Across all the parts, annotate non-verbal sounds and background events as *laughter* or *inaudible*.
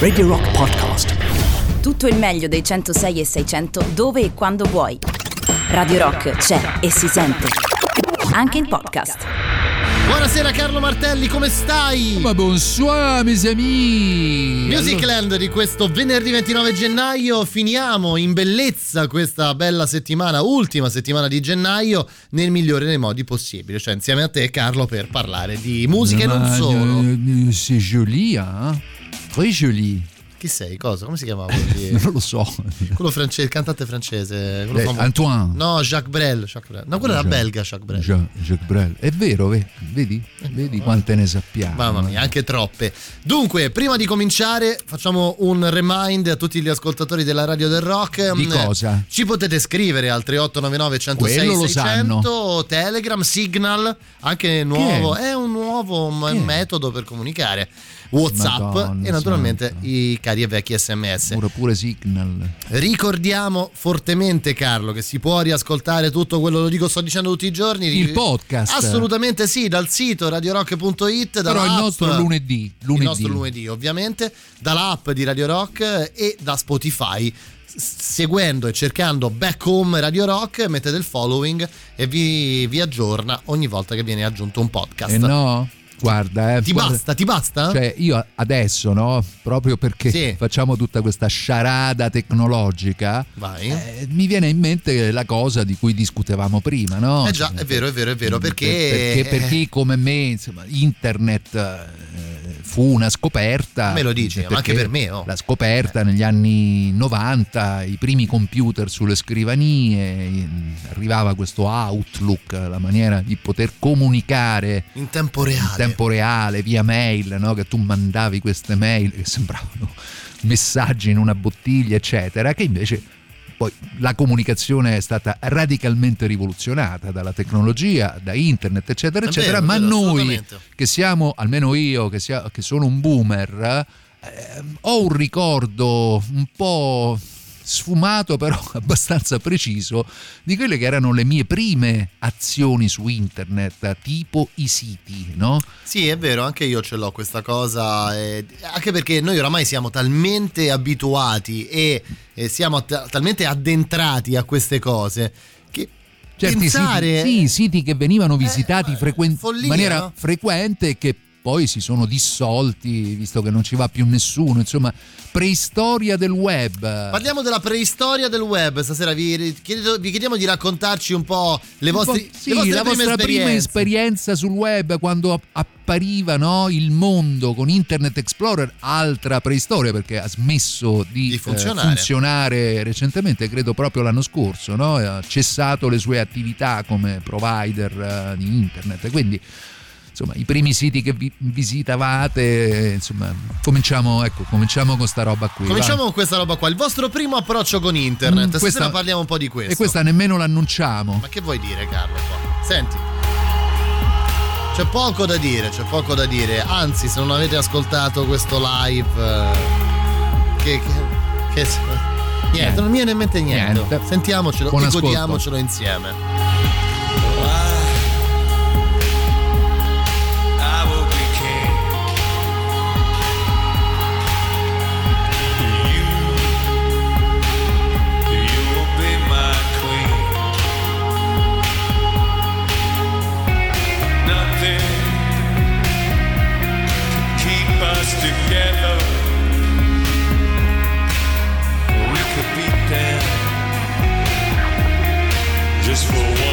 Radio Rock Podcast. Tutto il meglio dei 106 e 600 dove e quando vuoi. Radio Rock c'è e si sente. Anche in podcast. Buonasera Carlo Martelli, come stai? Ma bonsoir mes amis Musicland di questo venerdì 29 gennaio finiamo in bellezza questa bella settimana, ultima settimana di gennaio nel migliore dei modi possibili, cioè insieme a te Carlo per parlare di musica e non solo. C'est joli, hein Joli Chi sei? Cosa? Come si chiamava? *laughs* Non lo so quello francese, il cantante francese. Quello Eh, famoso. Antoine No, Jacques Brel. Jacques Brel. No, quello era belga, Jacques Brel. Ja- Jacques Brel È vero, ve- vedi? Vedi quante ne sappiamo Mamma mia, anche troppe. Dunque, prima di cominciare, facciamo un remind a tutti gli ascoltatori della Radio del Rock. Di Mm, cosa? Ci potete scrivere al 3899 106 Quello lo 600, Telegram, Signal, anche nuovo, Che è? un nuovo m- Che è? metodo per comunicare. WhatsApp Madonna e naturalmente i cari e vecchi sms. Pure, pure Signal Ricordiamo fortemente, Carlo, che si può riascoltare tutto quello, lo dico, sto dicendo tutti i giorni. Il podcast Assolutamente sì, dal sito radiorock.it. Però il nostro lunedì il Lunedì nostro lunedì ovviamente dall'app di Radio Rock e da Spotify seguendo e cercando Back Home Radio Rock mettete il following e vi, vi aggiorna ogni volta che viene aggiunto un podcast Eh no Guarda eh, ti guarda- basta ti basta? Cioè io adesso no Proprio perché Sì. facciamo tutta questa sciarada tecnologica vai eh, Mi viene in mente la cosa di cui discutevamo prima no? eh già è vero è vero è vero perché, perché per chi come me insomma, internet eh, fu una scoperta Me lo dici, anche per me, oh. la scoperta negli anni 90 i primi computer sulle scrivanie arrivava questo Outlook la maniera di poter comunicare in tempo reale in tempo reale via mail no? che tu mandavi queste mail che sembravano messaggi in una bottiglia eccetera che invece poi la comunicazione è stata radicalmente rivoluzionata dalla tecnologia, da internet, eccetera, eccetera, vero, ma vero, noi che siamo, almeno io che, sia- che sono un boomer, ehm, ho un ricordo un po' sfumato però *laughs* abbastanza preciso di quelle che erano le mie prime azioni su internet tipo i siti no? Sì, è vero, anche io ce l'ho questa cosa, eh, anche perché noi oramai siamo talmente abituati e, e siamo ta- talmente addentrati a queste cose che certi pensare... siti, sì, siti che venivano visitati Eh, frequen- in maniera no? frequente che poi si sono dissolti visto che non ci va più nessuno insomma preistoria del web Parliamo della preistoria del web, stasera vi, chiedo- vi chiediamo di raccontarci un po' le vostre, Sì, le vostre la prime vostra prima esperienza sul web quando app- appariva no, il mondo con Internet Explorer, altra preistoria perché ha smesso di, Di eh, funzionare. funzionare recentemente, credo proprio l'anno scorso, no? ha cessato le sue attività come provider eh, di Internet. Quindi insomma i primi siti che vi- visitavate, insomma cominciamo, ecco, cominciamo con sta roba qui. va. Cominciamo con questa roba qua, il vostro primo approccio con internet, Mm, stasera questa- parliamo un po' di questo. E questa nemmeno l'annunciamo. Ma che vuoi dire Carlo qua? Senti. C'è poco da dire, c'è poco da dire. Anzi, se non avete ascoltato questo live eh, che, che, che- *laughs* niente, Niente. non mi viene in mente niente. Niente. Sentiamocelo Buon e ascolto. godiamocelo insieme. Just for one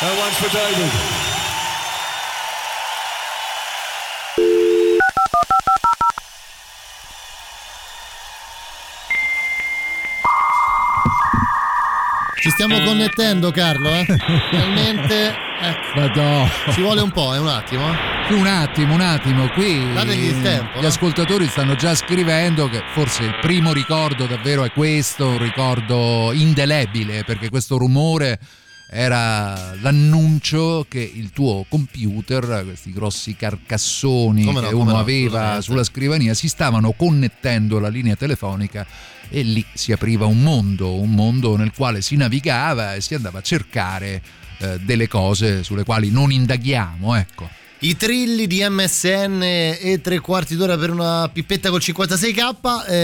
That one's for David. Ci stiamo connettendo, Carlo, eh? Finalmente. Ecco, Madò. ci vuole un po', è un attimo. eh. Un attimo, un attimo, qui Dategli il tempo, gli no? ascoltatori stanno già scrivendo che forse il primo ricordo davvero è questo, un ricordo indelebile, perché questo rumore era l'annuncio che il tuo computer, questi grossi carcassoni no, che uno no, aveva sulla scrivania, si stavano connettendo alla linea telefonica e lì si apriva un mondo, un mondo nel quale si navigava e si andava a cercare eh, delle cose sulle quali non indaghiamo, ecco. I trilli di MSN e tre quarti d'ora per una pippetta col 56k eh,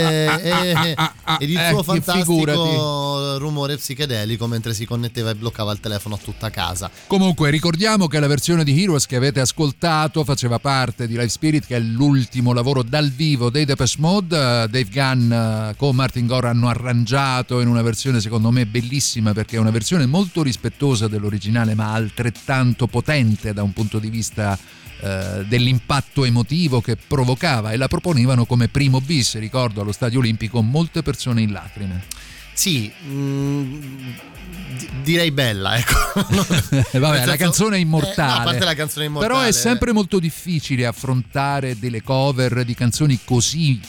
e, ah, ah, ed il eh, suo figurati. fantastico rumore psichedelico mentre si connetteva e bloccava il telefono a tutta casa. Comunque ricordiamo che la versione di Heroes che avete ascoltato faceva parte di Live Spirit che è l'ultimo lavoro dal vivo dei Depeche Mode. Eh, Dave Gunn eh, con Martin Gore hanno arrangiato in una versione secondo me bellissima perché è una versione molto rispettosa dell'originale ma altrettanto potente da un punto di vista eh, dell'impatto emotivo che provocava e la proponevano come primo bis, ricordo allo Stadio Olimpico molte persone in lacrime. Sì, mm, di- direi bella, ecco. *laughs* Vabbè, Nel la senso- canzone è eh, no, immortale. a parte la canzone immortale. Però è sempre molto difficile affrontare delle cover di canzoni così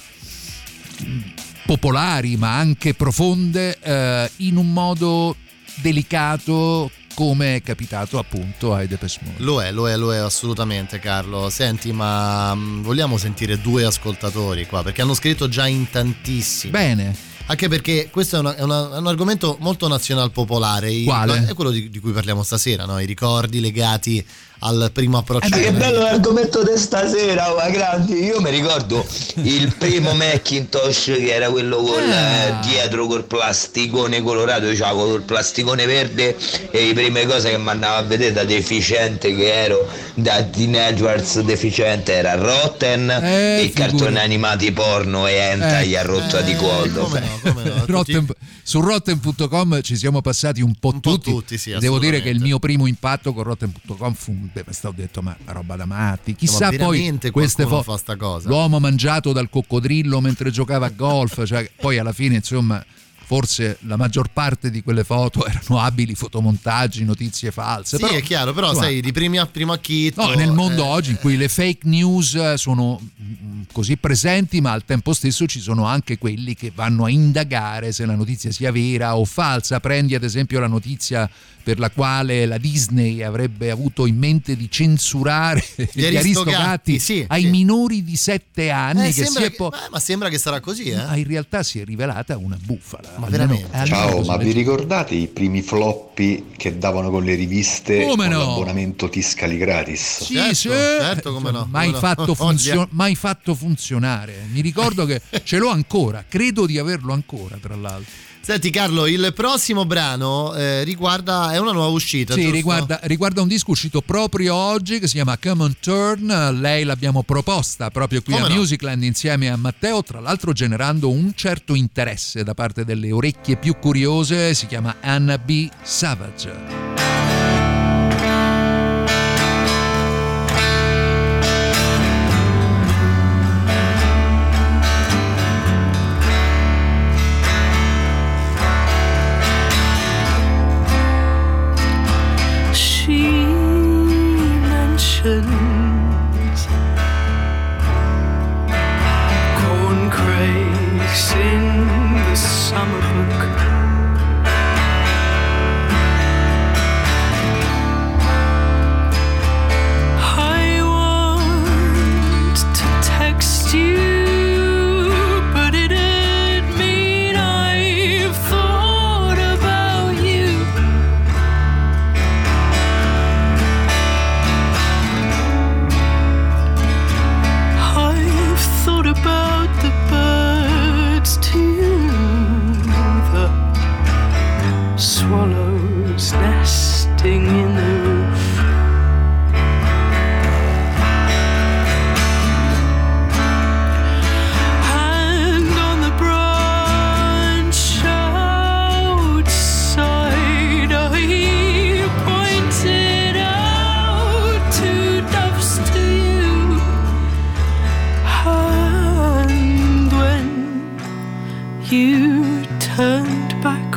popolari ma anche profonde eh, in un modo delicato come è capitato appunto ai Depeche Mode. Lo è, lo è, lo è assolutamente Carlo. Senti, ma mm, vogliamo sentire due ascoltatori qua perché hanno scritto già in tantissimi. Bene, Anche perché questo è, una- è una- è un argomento molto nazional popolare. Quale? È quello di, di cui parliamo stasera, no? i ricordi legati al primo approccio. Eh Che bello l'argomento di stasera, ma grandi. Io mi ricordo il primo *laughs* Macintosh che era quello con Ah. eh, dietro col plasticone colorato, c'avevo col plasticone verde e le prime cose che mi andavo a vedere da deficiente che ero, da teenagers deficiente era Rotten Eh, e i cartoni animati porno e Enta Eh. gli ha rotto di Eh, collo. come no, come no, *laughs* tutti- Rotten- su Rotten.com ci siamo passati un po' Un po' tutti. tutti, sì, Devo dire che il mio primo impatto con Rotten.com fu beh, ho detto ma roba da matti. Chissà ma poi queste foto fa sta cosa? l'uomo mangiato dal coccodrillo mentre giocava a golf, cioè, poi alla fine insomma forse la maggior parte di quelle foto *laughs* erano abili fotomontaggi, notizie false. Sì, però, è chiaro, però insomma, sai, di primi a primo acchito. No, nel mondo eh, oggi in cui le fake news sono mm, così presenti, ma al tempo stesso ci sono anche quelli che vanno a indagare se la notizia sia vera o falsa. Prendi ad esempio la notizia per la quale la Disney avrebbe avuto in mente di censurare gli, Aristogatti, aristogatti sì, ai sì. minori di 7 anni, eh, che sembra si è che- po- eh, ma sembra che sarà così, eh? ma in realtà si è rivelata una bufala. Ma Almeno- veramente? almeno Ciao, ma vi ricordate i primi floppy che davano con le riviste Come con no? l'abbonamento Tiscali gratis? Sì, Certo, sì. certo, come no, mai, come no. Fatto *laughs* funzio- Oggi- mai fatto funzionare. Mi ricordo che ce l'ho ancora, credo di averlo ancora, tra l'altro. Senti Carlo, il prossimo brano eh, riguarda, è una nuova uscita, Sì, riguarda, riguarda un disco uscito proprio oggi che si chiama Come on Turn. Lei l'abbiamo proposta proprio qui Come a no? Musicland insieme a Matteo, tra l'altro generando un certo interesse da parte delle orecchie più curiose. Si chiama Anna B. Savage.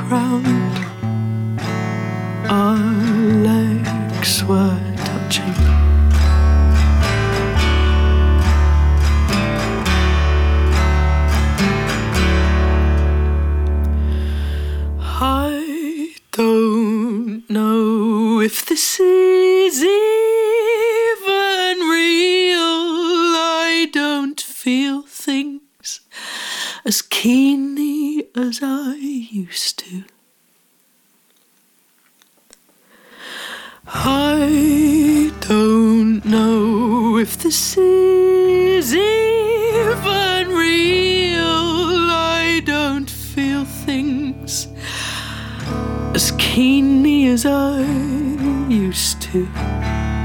Ground. Our legs were touching. I don't know if this is keenly as I used to. I don't know if this is even real. I don't feel things as keenly as I used to.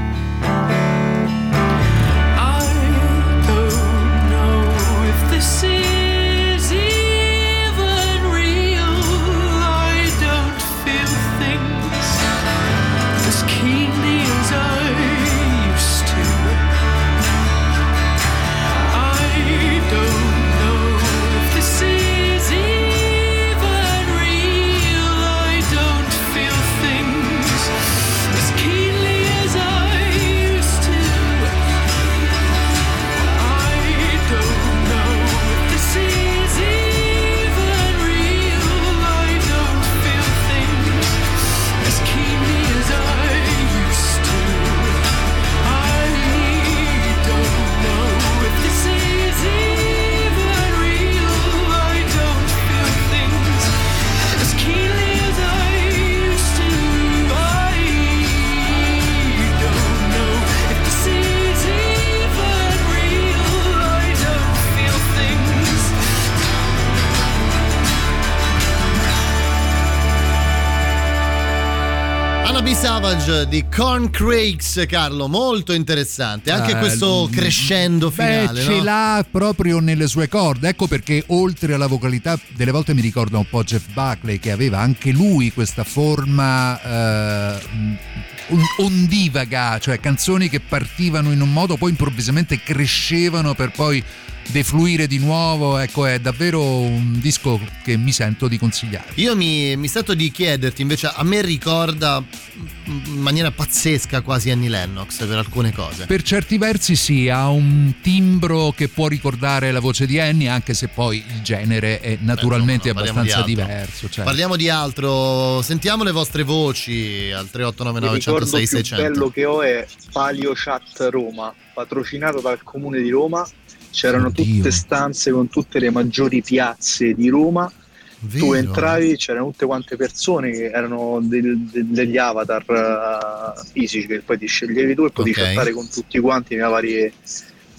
just keep these up. Di Corn Crakes, Carlo, molto interessante. Anche Ah, questo crescendo finale. Beh, ce no? l'ha proprio nelle sue corde. Ecco perché oltre alla vocalità, delle volte mi ricorda un po' Jeff Buckley che aveva anche lui questa forma eh, on- ondivaga, cioè canzoni che partivano in un modo, poi improvvisamente crescevano per poi defluire di nuovo. Ecco, è davvero un disco che mi sento di consigliare. Io mi, mi sento di chiederti, invece, a me ricorda in maniera pazzesca quasi Annie Lennox per alcune cose. Per certi versi sì, ha un timbro che può ricordare la voce di Annie, anche se poi il genere è naturalmente Beh, no, di abbastanza altro. diverso. cioè. Parliamo di altro, sentiamo le vostre voci al Il 3899 ricordo 106 più 600. bello che ho è Palio Chat Roma, patrocinato dal comune di Roma. C'erano Oddio. tutte stanze con tutte le maggiori piazze di Roma. Tu Vero? entravi, c'erano tutte quante persone che erano del- del- degli avatar eh, fisici che poi ti sceglievi tu e potevi Ok. chattare con tutti quanti nelle varie,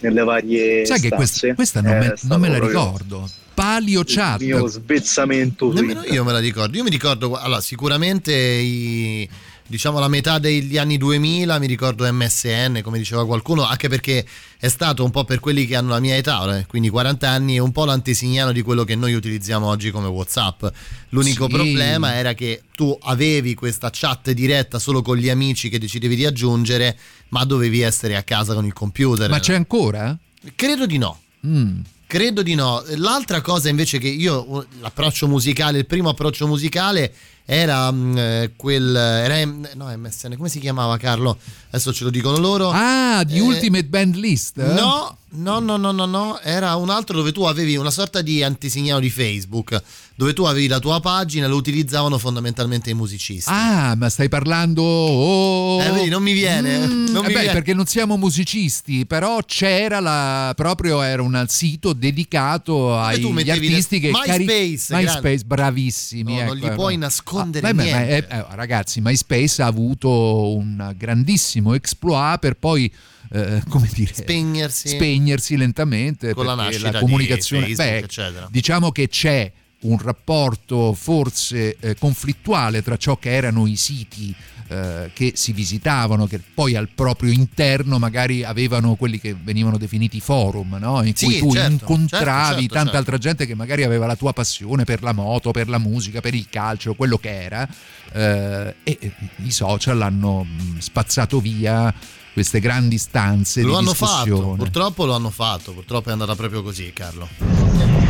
nelle varie Sai che questa, stanze. questa non, me, stato non me la ricordo. Palio Il Chat. mio svezzamento Nemmeno io me la ricordo. Io mi ricordo, allora, sicuramente i- diciamo la metà degli anni 2000 mi ricordo MSN, come diceva qualcuno, anche perché è stato un po' per quelli che hanno la mia età, eh, quindi 40 anni, un po' l'antesignano di quello che noi utilizziamo oggi come WhatsApp. L'unico Sì. problema era che tu avevi questa chat diretta solo con gli amici che decidevi di aggiungere, ma dovevi essere a casa con il computer. Ma c'è ancora? Credo di no. Mm. Credo di no. L'altra cosa invece che io, l'approccio musicale, il primo approccio musicale era eh, quel. Era, M- no, MSN, come si chiamava Carlo? Adesso ce lo dicono loro. Ah, di Eh, Ultimate Band List? No, no, no, no, no, no, era un altro dove tu avevi una sorta di antesignano di Facebook, dove tu avevi la tua pagina lo utilizzavano fondamentalmente i musicisti. Ah, ma stai parlando. oh, Eh, vedi, non mi viene, Mm, non mi eh beh, viene. perché non siamo musicisti, però c'era la, proprio era un sito dedicato agli le- artisti che MySpace, MySpace, grande. bravissimi. No, non ecco, gli puoi no. nascondere Ah, beh, beh, eh, eh, ragazzi, MySpace ha avuto un grandissimo exploit per poi. Eh, come dire, Spegnersi. spegnersi lentamente Con la nascita la di comunicazione Facebook, beh, eccetera. diciamo che c'è un rapporto forse eh, conflittuale tra ciò che erano i siti eh, che si visitavano, che poi al proprio interno magari avevano quelli che venivano definiti forum, no? in Sì, cui tu certo, incontravi certo, certo, tanta certo. altra gente che magari aveva la tua passione per la moto, per la musica, per il calcio, quello che era, eh, e i social hanno mh, spazzato via queste grandi stanze Lo di hanno discussione. fatto, purtroppo lo hanno fatto, purtroppo è andata proprio così Carlo.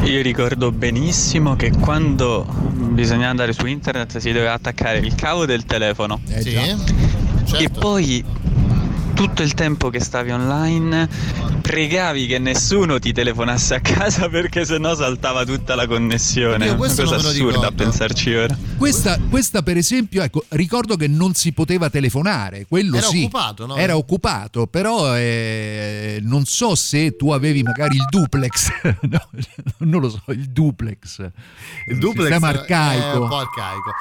Io ricordo benissimo che quando bisognava andare su internet si doveva attaccare il cavo del telefono Eh, Sì, già. e certo. poi tutto il tempo che stavi online pregavi che nessuno ti telefonasse a casa perché sennò saltava tutta la connessione. Io Una questo cosa me lo assurda a pensarci ora. Questa, questa, per esempio, ecco, ricordo che non si poteva telefonare, quello Era sì. occupato, no? Era occupato, però eh, non so se tu avevi magari il duplex, *laughs* no, non lo so, il duplex, Il duplex sistema è arcaico. un po' arcaico.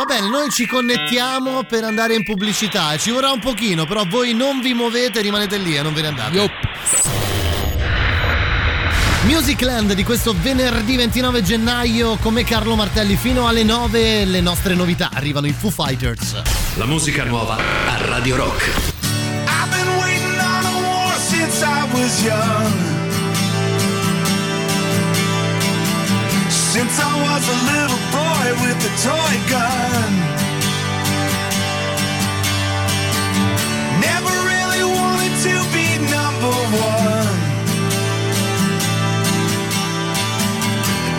Va bene, noi ci connettiamo per andare in pubblicità. Ci vorrà un pochino, però voi non vi muovete, rimanete lì e non ve ne andate. Yup. Musicland di questo venerdì 29 gennaio come Carlo Martelli fino alle 9 le nostre novità arrivano i Foo Fighters. La musica nuova a Radio Rock. I've been waiting on a war since I was young. Since I was a little boy with a toy gun. Never really wanted to be number one.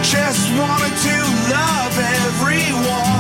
Just wanted to love everyone.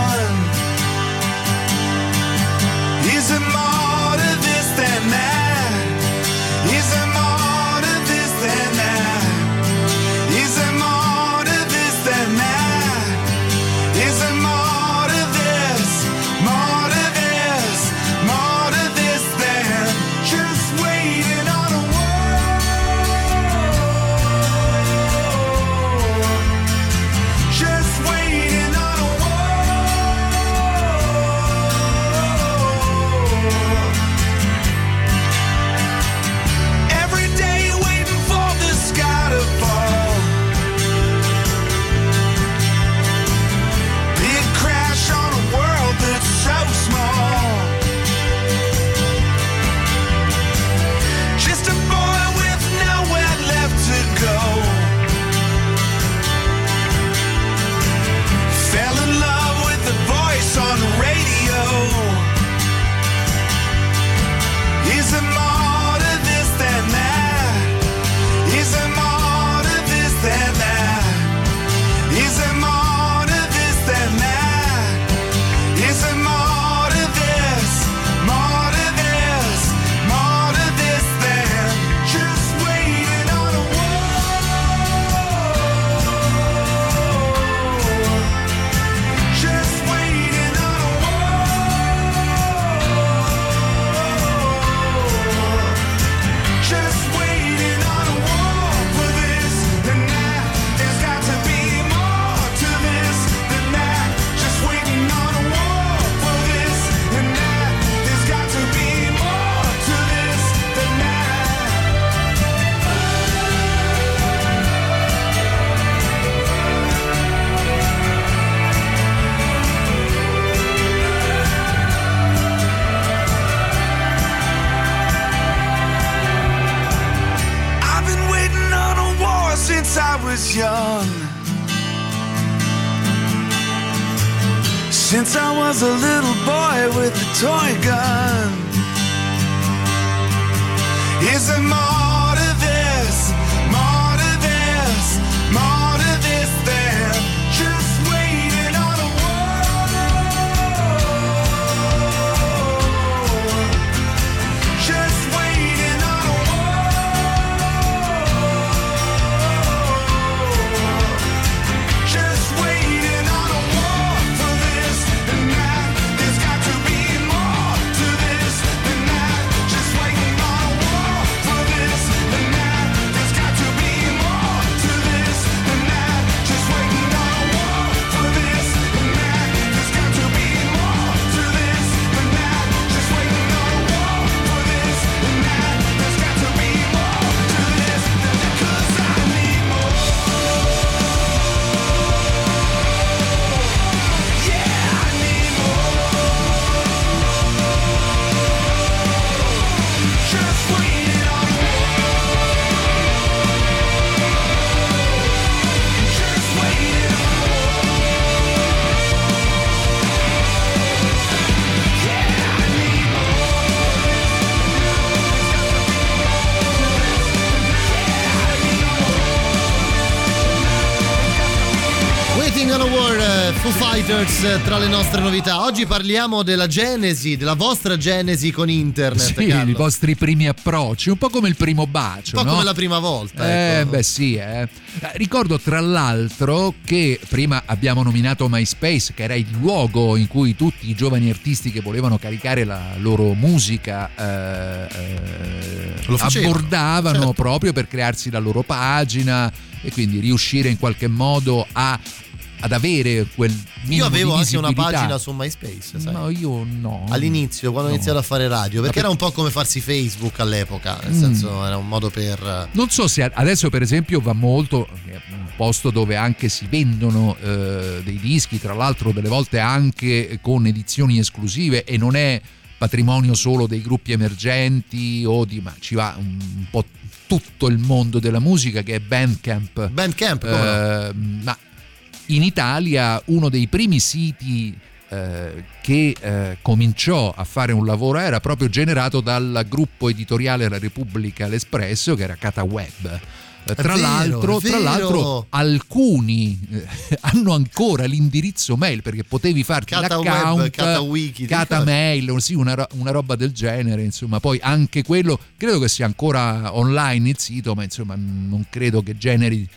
Tra le nostre novità. Oggi parliamo della genesi, della vostra genesi con internet. Sì, Carlo. i vostri primi approcci, un po' come il primo bacio, Un po' no? come la prima volta. Eh, ecco. beh sì, eh. Eh, Ricordo tra l'altro che prima abbiamo nominato MySpace, che era il luogo in cui tutti i giovani artisti che volevano caricare la loro musica eh, eh, Lo facevano, abbordavano certo. proprio per crearsi la loro pagina e quindi riuscire in qualche modo a ad avere quel Io avevo anche una pagina su MySpace, sai. No, io no. All'inizio, quando ho No. iniziato a fare radio, perché Ma era un po' come farsi Facebook all'epoca, nel Mm. senso era un modo per... Non so se adesso per esempio va molto, è un posto dove anche si vendono eh, dei dischi, tra l'altro delle volte anche con edizioni esclusive e non è patrimonio solo dei gruppi emergenti o di, ma ci va un, un po' tutto il mondo della musica che è Bandcamp. Bandcamp, come no? Eh, ma in Italia uno dei primi siti eh, che eh, cominciò a fare un lavoro era proprio generato dal gruppo editoriale La Repubblica L'Espresso che era CataWeb. Eh, Tra, vero, l'altro, tra l'altro alcuni eh, *laughs* hanno ancora l'indirizzo mail perché potevi farti CataWeb, l'account CataWiki, ti Catamail sì, una, una roba del genere insomma poi anche quello credo che sia ancora online il sito ma insomma non credo che generi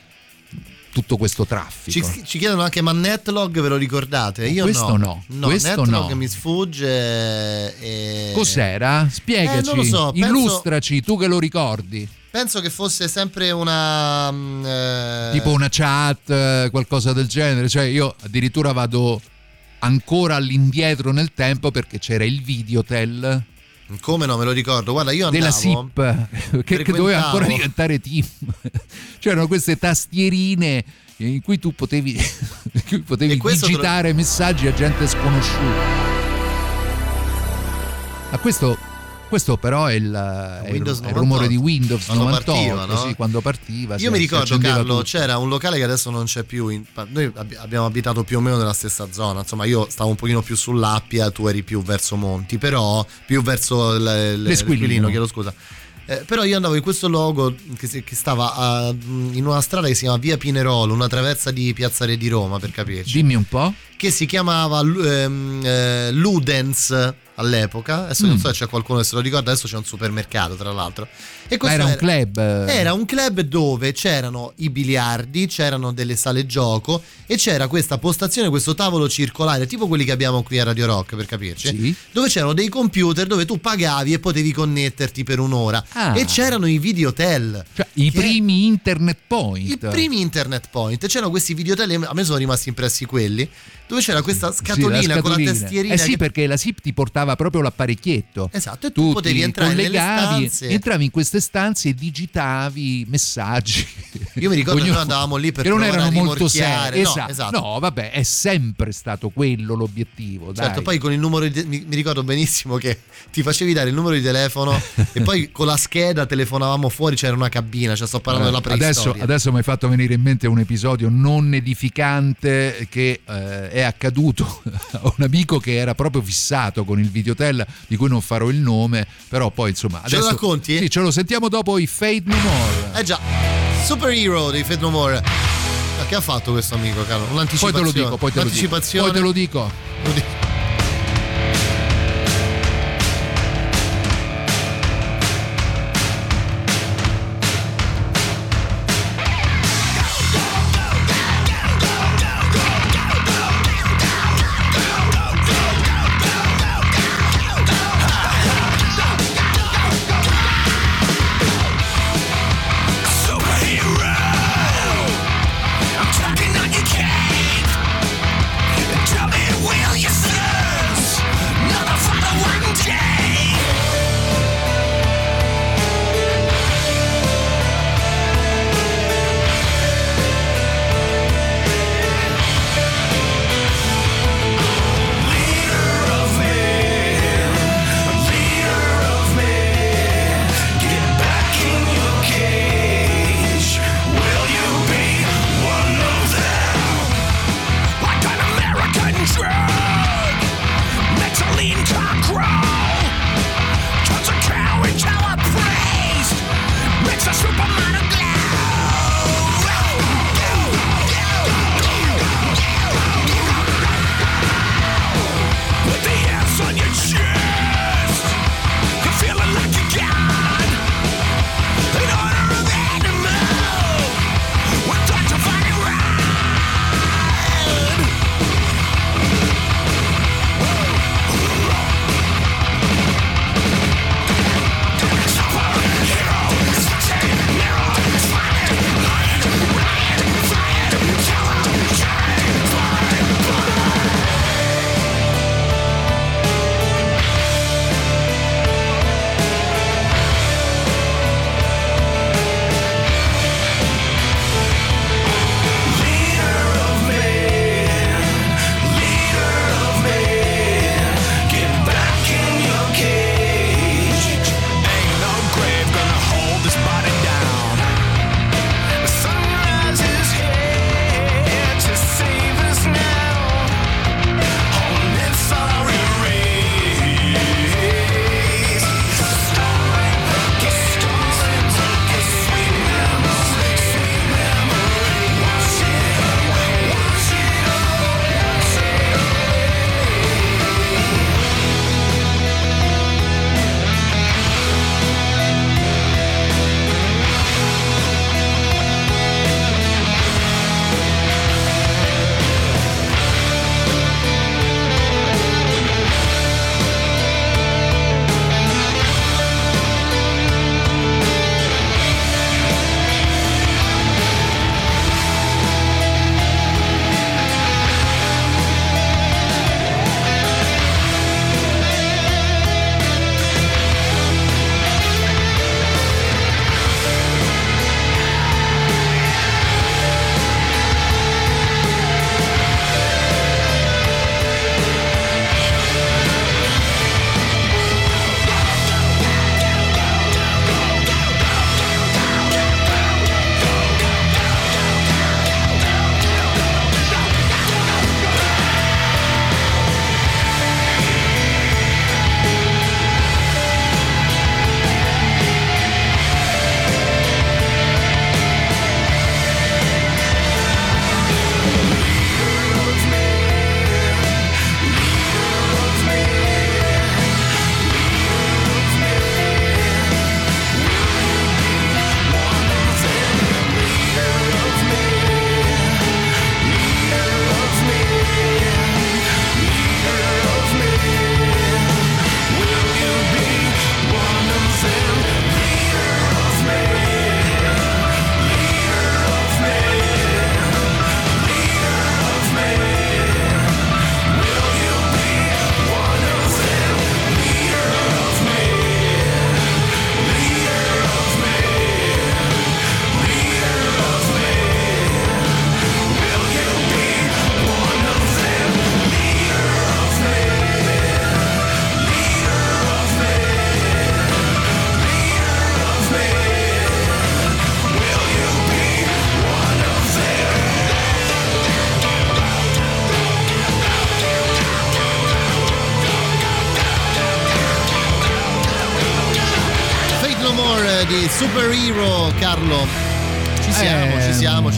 tutto questo traffico Ci, ci chiedono anche ma Netlog ve lo ricordate? Io Questo no. no, questo Netlog no. mi sfugge e... Cos'era? Spiegaci, Eh, so, penso- illustraci, tu che lo ricordi. Penso che fosse sempre una... mm, eh, Tipo una chat, eh, qualcosa del genere. Cioè, io addirittura vado ancora all'indietro nel tempo perché c'era il Videotel Come no, me lo ricordo. Guarda, io andavo... della SIP *laughs* che, che doveva ancora diventare team. *laughs* C'erano queste tastierine in cui tu potevi, *laughs* in cui potevi E te lo- digitare messaggi a gente sconosciuta. Ma questo, questo però è il, è il- è il rumore 98. di Windows Quando 98, partiva, no? sì, quando partiva. Io mi ricordo, Carlo, tutto. c'era un locale che adesso non c'è più. in- noi abbi- abbiamo abitato più o meno nella stessa zona. Insomma, io stavo un pochino più sull'Appia, tu eri più verso Monti, però più verso il- il- L'esquilino. chiedo scusa. Eh, però io andavo in questo logo che, che stava a- in una strada che si chiama Via Pinerolo, una traversa di Piazza Re di Roma, per capirci. Dimmi un po'. Che si chiamava ehm, eh, Ludens all'epoca. Adesso non Mm. so se c'è qualcuno che se lo ricorda, adesso c'è un supermercato, tra l'altro. E questo era un club. eh. era un club dove c'erano i biliardi, c'erano delle sale gioco e c'era questa postazione, questo tavolo circolare, tipo quelli che abbiamo qui a Radio Rock per capirci, Sì. dove c'erano dei computer dove tu pagavi e potevi connetterti per un'ora. Ah. E c'erano i videotel. Cioè, i primi internet point. I primi internet point, c'erano questi videotel, a me sono rimasti impressi quelli, dove c'era questa Sì, scatolina, con la scatolina. tastierina. Eh sì, che- perché la SIP ti portava proprio l'apparecchietto. Esatto, e tu potevi ti entrare nelle collegavi, stanze. entravi in queste stanze e digitavi messaggi. *laughs* Io mi ricordo che noi andavamo lì per che non erano molto seri. No, esatto. esatto. No, vabbè, è sempre stato quello l'obiettivo. dai. Certo, poi con il numero di mi, mi ricordo benissimo che ti facevi dare il numero di telefono e poi *laughs* con la scheda telefonavamo fuori, c'era una cabina, cioè sto parlando della adesso, preistoria. adesso mi hai fatto venire in mente un episodio non edificante che eh, è accaduto *laughs* a un amico che era proprio fissato con il videotel di cui non farò il nome, però poi insomma... Ce lo adesso- racconti? Sì, ce lo sentiamo dopo i Fade No More. Eh già, Superhero dei Fate No More. Ma che ha fatto questo amico, caro? Poi Un'anticipazione. te lo dico, poi te lo dico. Poi te lo dico.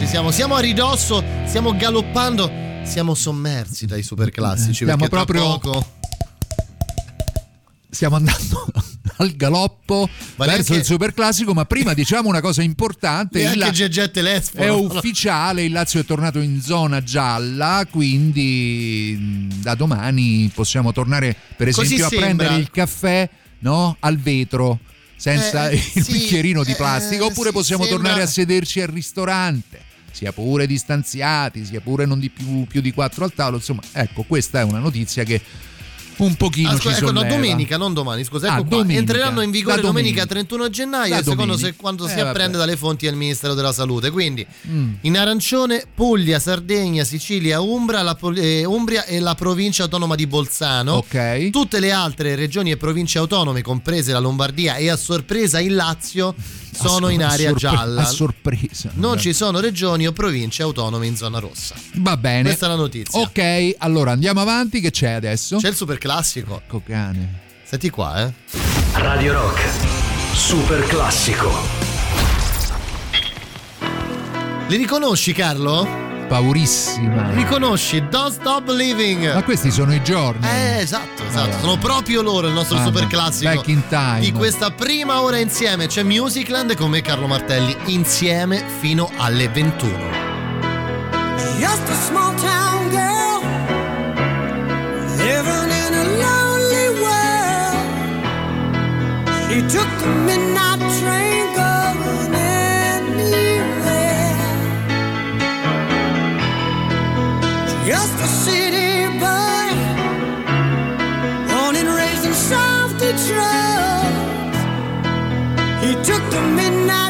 Siamo, siamo. Siamo a ridosso, stiamo galoppando, siamo sommersi dai super classici. Stiamo perché tra proprio- poco- Stiamo andando *laughs* al galoppo Ma verso neanche- il super classico, ma prima diciamo una cosa importante. il Neanche La- GG Telesforo. È ufficiale, il Lazio è tornato in zona gialla, quindi da domani possiamo tornare per esempio a prendere il caffè no, al vetro senza Eh, *laughs* il sì, bicchierino di eh, plastica, oppure sì, possiamo sembra- tornare a sederci al ristorante. Sia pure distanziati, sia pure non di più, più di quattro al tavolo, insomma, ecco, questa è una notizia che un pochino Ah, scusa, ci ecco, no, solleva. domenica, non domani, scusa, Ah, ecco qua. domenica. Entreranno in vigore domenica, domenica. 31 gennaio, Da secondo domenica. se quando Eh, si apprende dalle fonti del Ministero della Salute. Quindi Mm. in arancione Puglia, Sardegna, Sicilia, Umbra, la, eh, Umbria e la provincia autonoma di Bolzano. Ok. Tutte le altre regioni e province autonome, comprese la Lombardia e a sorpresa il Lazio, sono in area sorpre- gialla. A sorpresa. Non ci sono regioni o province autonome in zona rossa. Va bene. Questa è la notizia. Ok, allora andiamo avanti. Che c'è adesso? C'è il super classico. Ecco cane. Senti qua, eh. Radio Rock, super classico. Li riconosci, Carlo? Paurissima. Riconosci Don't Stop Believing. Ma questi sono i giorni. Eh, esatto, esatto. Allora. Sono proprio loro il nostro Ah, super classico. back in time. Di questa prima ora insieme c'è Musicland con me Carlo Martelli insieme fino alle 21. Just a small town girl living in a lonely world. She took the midnight took the midnight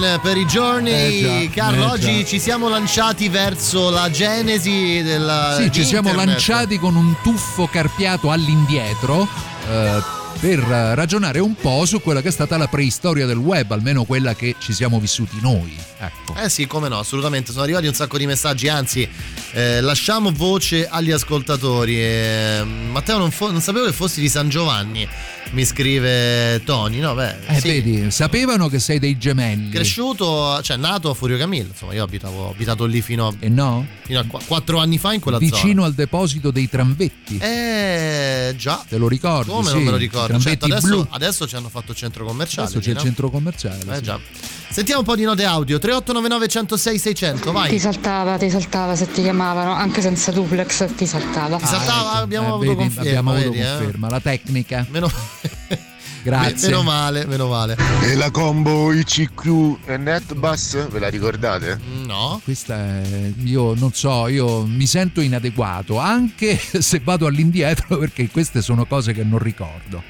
In per i giorni. Eh già, Carlo, eh oggi ci siamo lanciati verso la genesi della. Sì, ci siamo lanciati con un tuffo carpiato all'indietro eh, per eh, ragionare un po' su quella che è stata la preistoria del web, almeno quella che ci siamo vissuti noi. Ecco. Eh sì, come no, assolutamente. Sono arrivati un sacco di messaggi, anzi, eh, lasciamo voce agli ascoltatori. Eh, Matteo, non, fo- non sapevo che fossi di San Giovanni, mi scrive Tony. No, beh, Eh, sì. vedi, sapevano che sei dei gemelli. Cresciuto, cioè nato a Furio Camillo, insomma, io abitavo, ho abitato lì fino a, E no? fino a qu- quattro anni fa in quella Vicino al deposito dei tramvetti. zona. Eh, già. Te lo ricordi? Come sì, non me lo ricordo? Tramvetti Certo, adesso, blu. adesso ci hanno fatto il centro commerciale. Adesso c'è lì, il no? centro commerciale. Eh sì. già. Sentiamo un po' di note audio. 3899 106 600, vai. Ti saltava, ti saltava se ti chiamavano, anche senza duplex ti saltava. Ti saltava, abbiamo Eh, avuto vedi, conferma. abbiamo avuto vedi, eh? conferma. La tecnica. Meno, *laughs* Grazie. meno male, meno male. E la combo ICQ e NetBus, ve la ricordate? No. Questa è, io non so, io mi sento inadeguato anche *laughs* se vado all'indietro perché queste sono cose che non ricordo.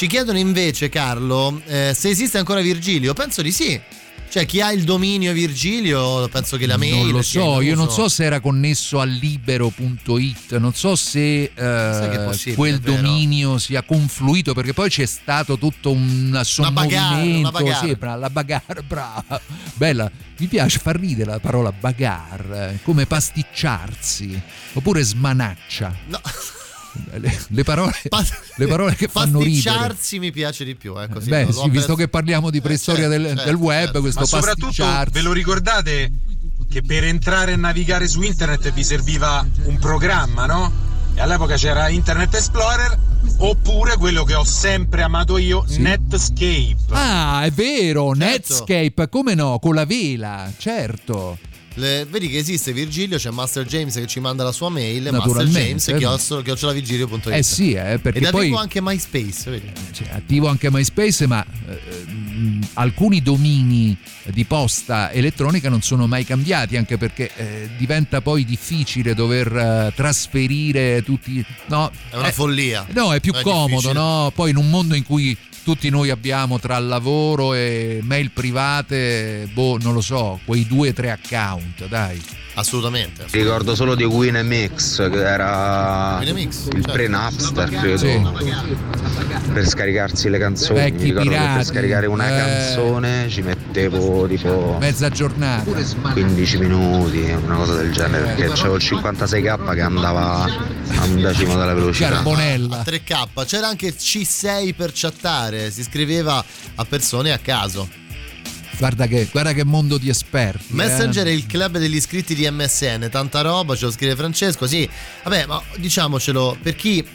Ci chiedono invece, Carlo, eh, se esiste ancora Virgilio. Penso di sì. Cioè, chi ha il dominio Virgilio, penso che la mail. non lo so, io non so se era connesso a libero.it, non so se eh, quel dominio sia confluito perché poi c'è stato tutto un bagarre. sì, bra- la bagarre, brava, bella, mi piace far ridere la parola bagarre, come pasticciarsi, oppure smanaccia. No. *laughs* Le, le parole, *laughs* le parole che fanno ridere. Pasticciarsi mi piace di più. Ecco, sì, Beh, sì, visto che parliamo di preistoria certo, del, certo, del web, certo. questo Ma soprattutto ve lo ricordate che per entrare e navigare su internet vi serviva un programma, no? E all'epoca c'era Internet Explorer oppure quello che ho sempre amato io, Netscape. Ah, è vero, Certo. Netscape, come no, con la vela, certo. Le- vedi che esiste Virgilio, c'è Master James che ci manda la sua mail, Naturalmente. masterjames chiocciolavirgilio.it. Eh sì, eh, perché Ed è poi attivo anche MySpace, vedi? cioè, attivo anche MySpace, ma eh, mh, alcuni domini di posta elettronica non sono mai cambiati, anche perché eh, diventa poi difficile dover eh, trasferire tutti... No, È una eh, follia. No, è più È comodo, difficile. no? Poi in un mondo in cui tutti noi abbiamo tra lavoro e mail private, boh, non lo so, quei due o tre account, dai. Assolutamente. Ricordo solo di Winemix che era Winemix, il certo. pre-Napster credo per scaricarsi le canzoni Vecchi mi ricordo che pirati, per scaricare una eh. canzone ci mettevo tipo Mezza giornata. 15 minuti una cosa del genere perché c'avevo il 56k che andava a un decimo della velocità Carbonella. 3K. C'era anche il C6 per chattare, si scriveva a persone a caso. Guarda che, guarda che mondo di esperti. eh. Messenger è il club degli iscritti di MSN, tanta roba, ce lo scrive Francesco. Sì, vabbè, ma diciamocelo, per chi.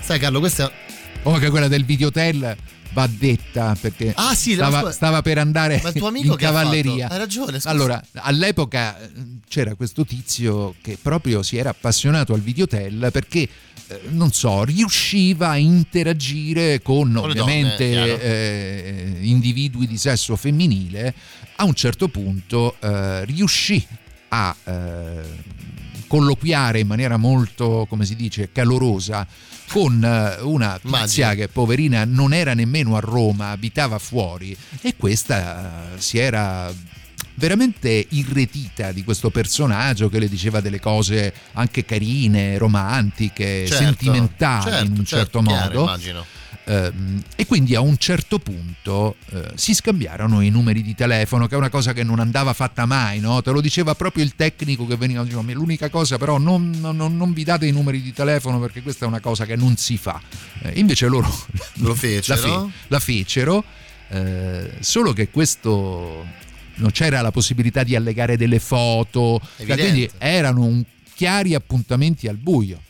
Sai, Carlo, questa. Oh, che quella del videotel va detta perché Ah, sì, stava, sua- stava per andare in ha cavalleria. fatto? Hai ragione, scusa. Allora, all'epoca eh, c'era questo tizio che proprio si era appassionato al videotel perché eh, non so, riusciva a interagire con, Con ovviamente donne, chiaro. eh, individui di sesso femminile. A un certo punto eh, riuscì a eh, colloquiare in maniera molto, come si dice, calorosa con eh, una tizia che poverina non era nemmeno a Roma, abitava fuori e questa eh, si era veramente irretita di questo personaggio che le diceva delle cose anche carine, romantiche, Certo, sentimentali certo, in un certo, certo chiaro, modo. immagino. Ehm, e quindi a un certo punto eh, si scambiarono i numeri di telefono, che è una cosa che non andava fatta mai, no? Te lo diceva proprio il tecnico che veniva, diceva, "Ma l'unica cosa però non, non- non vi date i numeri di telefono perché questa è una cosa che non si fa. Eh, invece loro Lo *laughs* fecero? la, fe- la fecero, eh, solo che questo non c'era la possibilità di allegare delle foto, cioè, quindi erano un- chiari appuntamenti al buio.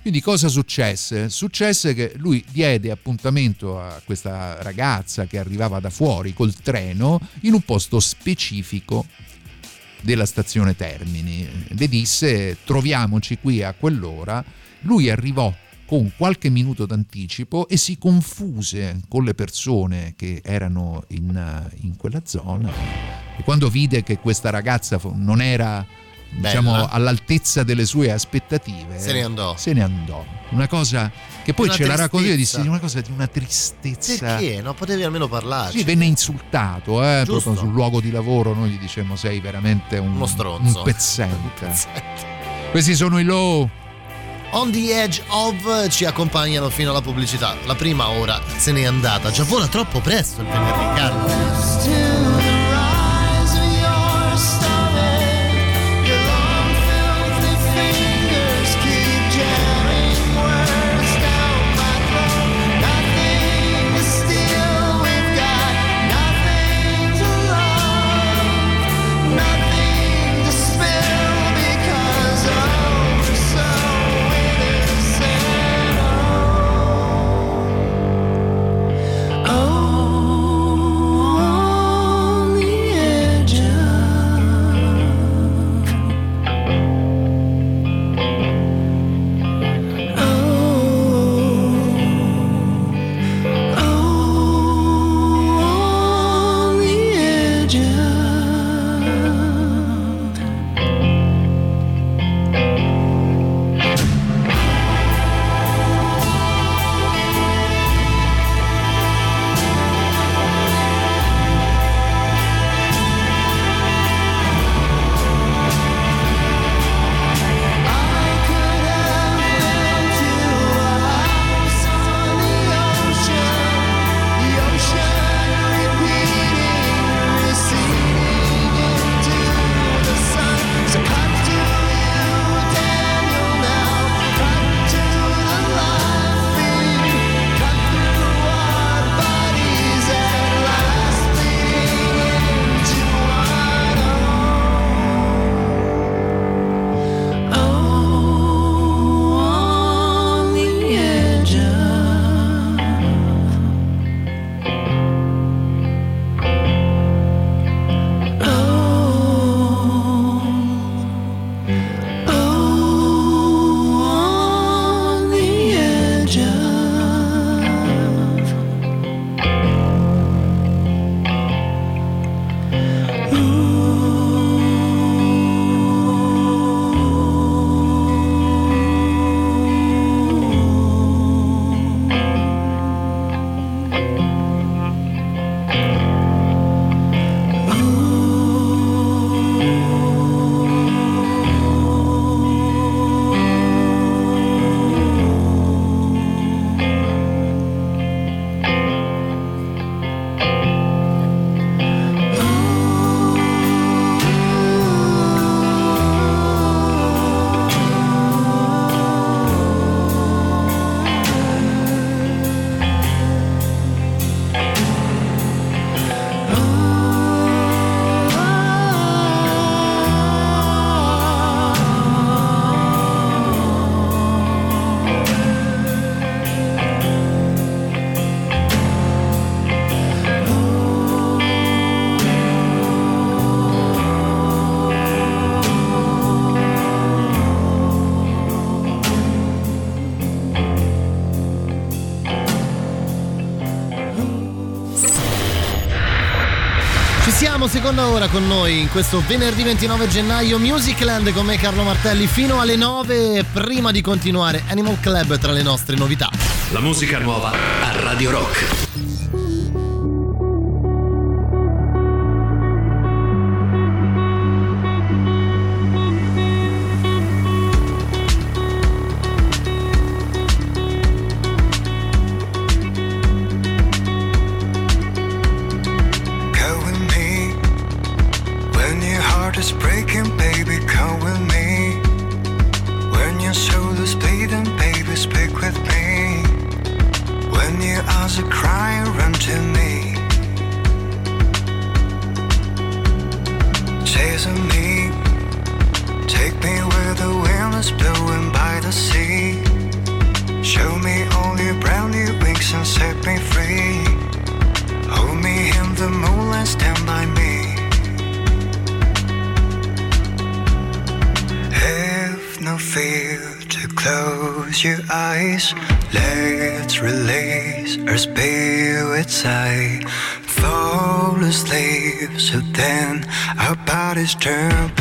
Quindi cosa successe? Successe che lui diede appuntamento a questa ragazza che arrivava da fuori col treno in un posto specifico della stazione Termini. Le disse troviamoci qui a quell'ora. Lui arrivò con qualche minuto d'anticipo e si confuse con le persone che erano in, in quella zona. E quando vide che questa ragazza non era diciamo all'altezza delle sue aspettative, Se ne andò. Se ne andò. Una cosa che poi Una ce la raccontò e disse tristezza. una cosa di una tristezza. Perché? Non potevi almeno parlarci. Sì, venne insultato eh, proprio sul luogo di lavoro. Noi gli dicemmo: Sei veramente un, Uno stronzo." un pezzente. Questi sono i low. On the Edge of ci accompagnano fino alla pubblicità. La prima ora se n'è andata. Già vola troppo presto il venerdì, Carlo. Seconda ora con noi in questo venerdì 29 gennaio Musicland con me Carlo Martelli fino alle 9 prima di continuare Animal Club tra le nostre novità. La musica nuova a Radio Rock. then about his temper.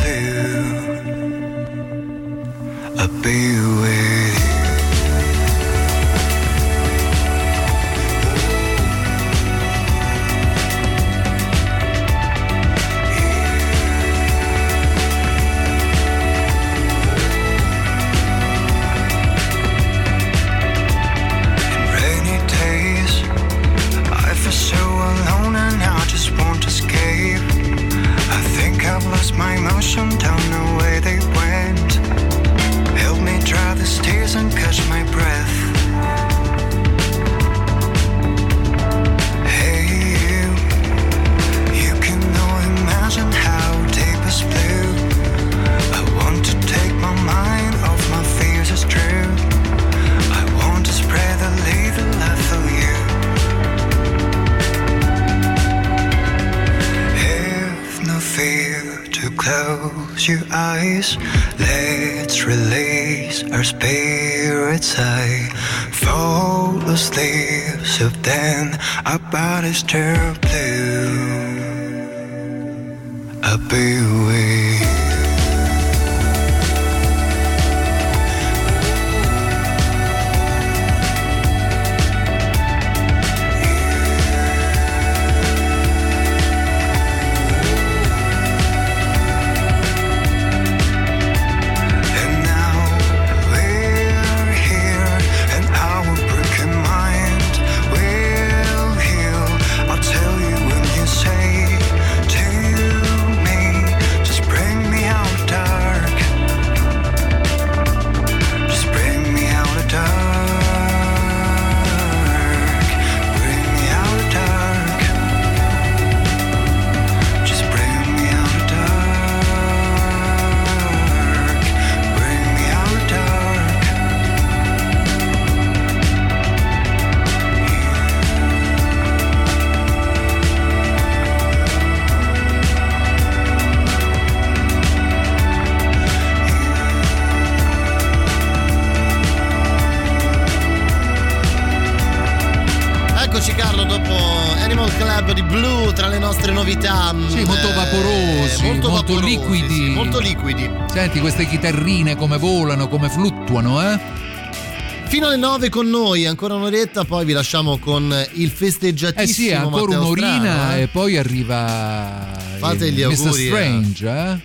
Blue tra le nostre novità. Sì, molto eh, vaporosi, molto, vaporosi, liquidi. sì, molto liquidi. Senti queste chitarrine come volano, come fluttuano, eh? Fino alle 9 con noi, ancora un'oretta, poi vi lasciamo con il Eh festeggiatissimo sì, ancora Matteo un'orina Strano, eh. e poi arriva Fate gli Mr. auguri, eh. Strange, eh?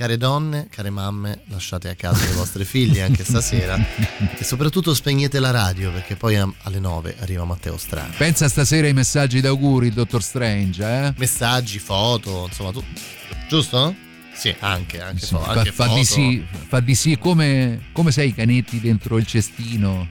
Care donne, care mamme, lasciate a casa le vostre figlie anche stasera e soprattutto spegnete la radio perché poi alle 9 arriva Matteo Strano. Pensa stasera ai messaggi d'auguri, il dottor Strange, eh? Messaggi, foto, insomma, tu... giusto? Sì, anche, anche, fo- Fa, anche fa foto. di sì, fa di sì come, come sei i canetti dentro il cestino.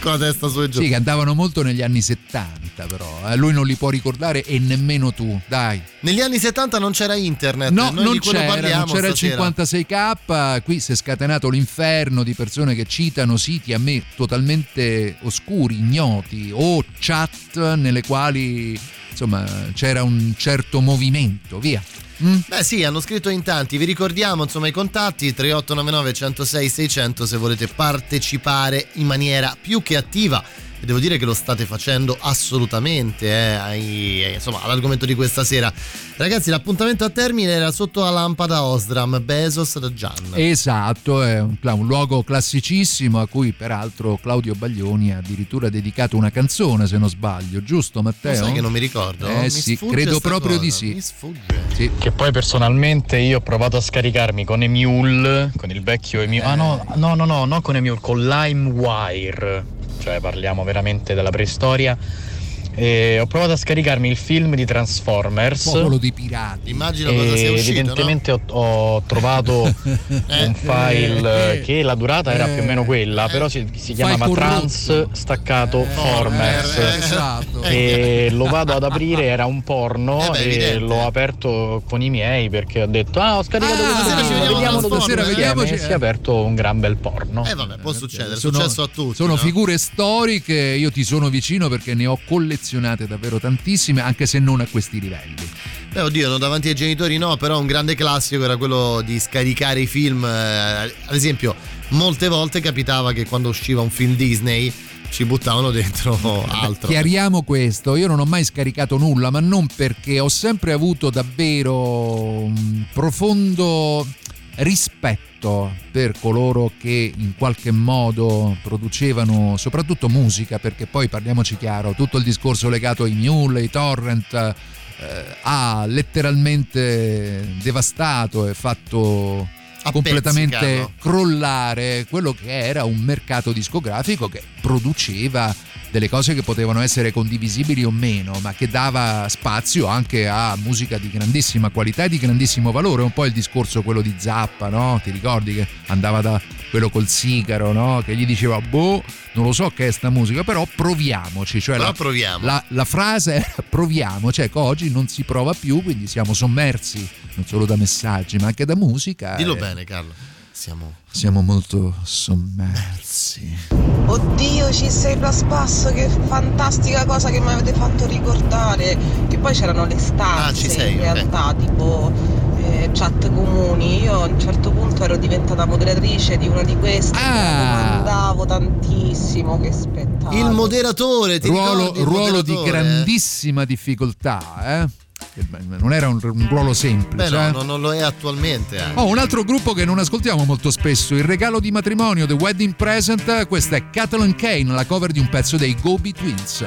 Con la testa su e giù. Sì, che andavano molto negli anni 70 però, eh, lui non li può ricordare e nemmeno tu, dai. Negli anni 70 non c'era internet, No, noi non c'era, non c'era stasera. il 56k, qui si è scatenato l'inferno di persone che citano siti a me totalmente oscuri, ignoti o chat nelle quali insomma c'era un certo movimento, via. Mm? Beh sì, hanno scritto in tanti, vi ricordiamo insomma i contatti 3899 106 600 se volete partecipare in maniera più che attiva e devo dire che lo state facendo assolutamente eh, ai- insomma, all'argomento di questa sera. Ragazzi l'appuntamento a termine era sotto la lampada Osdram, Bezos da Gian. Esatto, è un, un luogo classicissimo a cui peraltro Claudio Baglioni ha addirittura dedicato una canzone se non sbaglio, giusto Matteo? Lo sai che non mi ricordo? Eh Mi sì, credo proprio cosa, di sì. Mi sfugge. Sì. Che poi personalmente io ho provato a scaricarmi con Emule, con il vecchio Emule. Ah no, no, no, no, non con Emule, con LimeWire. Cioè parliamo veramente della preistoria. E ho provato a scaricarmi il film di Transformers. Popolo di pirati. Immagino cosa sia E uscito, evidentemente ho, ho trovato *laughs* un file eh, che la durata era più o meno quella, però si, si chiamava corrotto. Trans staccato Formers. eh, esatto. E lo vado ad aprire, era un porno Eh beh, e evidente. l'ho aperto con i miei perché ho detto ah ho scaricato Ah, questo stasera film, ci vediamo stasera, tutti insieme", vediamoci, e si eh. è aperto un gran bel porno. Eh vabbè, può succedere, è sono, successo a tutti. sono no? figure storiche, io ti sono vicino perché ne ho collezionate davvero tantissime, anche se non a questi livelli. Beh, oddio, non davanti ai genitori no, però un grande classico era quello di scaricare i film. eh, ad esempio, molte volte capitava che quando usciva un film Disney ci buttavano dentro altro. Chiariamo questo, io non ho mai scaricato nulla, ma non perché ho sempre avuto davvero un profondo rispetto soprattutto per coloro che in qualche modo producevano soprattutto musica, perché poi parliamoci chiaro, tutto il discorso legato ai mule, ai torrent eh, ha letteralmente devastato e fatto completamente crollare quello che era un mercato discografico che produceva delle cose che potevano essere condivisibili o meno, ma che dava spazio anche a musica di grandissima qualità e di grandissimo valore. Un po' il discorso quello di Zappa, no? Ti ricordi che andava da quello col sigaro, no? Che gli diceva, boh, non lo so che è sta musica, però proviamoci. Cioè la, proviamo. La, la frase era *laughs* proviamo, cioè che oggi non si prova più, quindi siamo sommersi non solo da messaggi, ma anche da musica. Dillo e bene, Carlo. Siamo Siamo molto sommersi. Oddio, ci sei plus plus, che fantastica cosa che mi avete fatto ricordare. Che poi c'erano le stanze Ah, ci sei, in realtà, tipo eh, chat comuni. Io a un certo punto ero diventata moderatrice di una di queste. Ah. Andavo tantissimo, che spettacolo. il moderatore, ti Ruolo, ricordi il ruolo di moderatore? grandissima difficoltà, eh? Che Non era un, un ruolo semplice. Beh, no, eh? no, non lo è attualmente. anche. Oh, un altro gruppo che non ascoltiamo molto spesso, il regalo di matrimonio, The Wedding Present, questa è Catalan Kane, la cover di un pezzo dei Gobi Twins.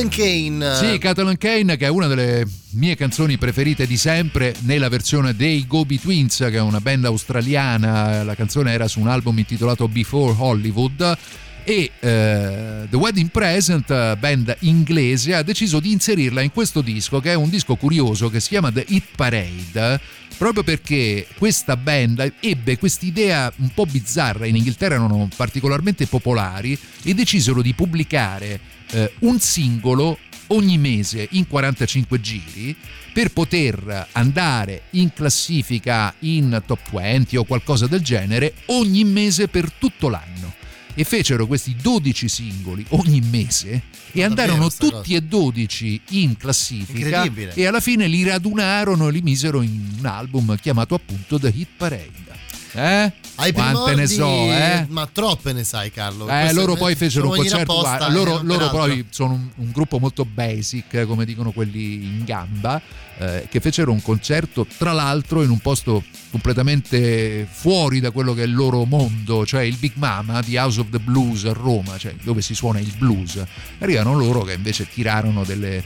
Catalan Kane. Sì, Catalan Kane che è una delle mie canzoni preferite di sempre nella versione dei Gobi Twins che è una band australiana, la canzone era su un album intitolato Before Hollywood e eh, The Wedding Present, band inglese, ha deciso di inserirla in questo disco che è un disco curioso che si chiama The Hit Parade proprio perché questa band ebbe quest'idea un po' bizzarra, in Inghilterra erano particolarmente popolari e decisero di pubblicare eh, un singolo ogni mese in 45 giri per poter andare in classifica in top 20 o qualcosa del genere ogni mese per tutto l'anno. E fecero questi 12 singoli ogni mese e andarono sta tutti e 12 in classifica e alla fine li radunarono e li misero in un album chiamato appunto The Hit Parade. Eh? Ai Quante ne so, eh? Ma troppe ne sai, Carlo. Eh, loro poi fecero un concerto. guarda, loro loro poi sono un, un gruppo molto basic, eh, come dicono quelli in gamba, eh, che fecero un concerto, tra l'altro, in un posto completamente fuori da quello che è il loro mondo, cioè il Big Mama di House of the Blues a Roma, cioè dove si suona il blues. Arrivano loro che invece tirarono delle,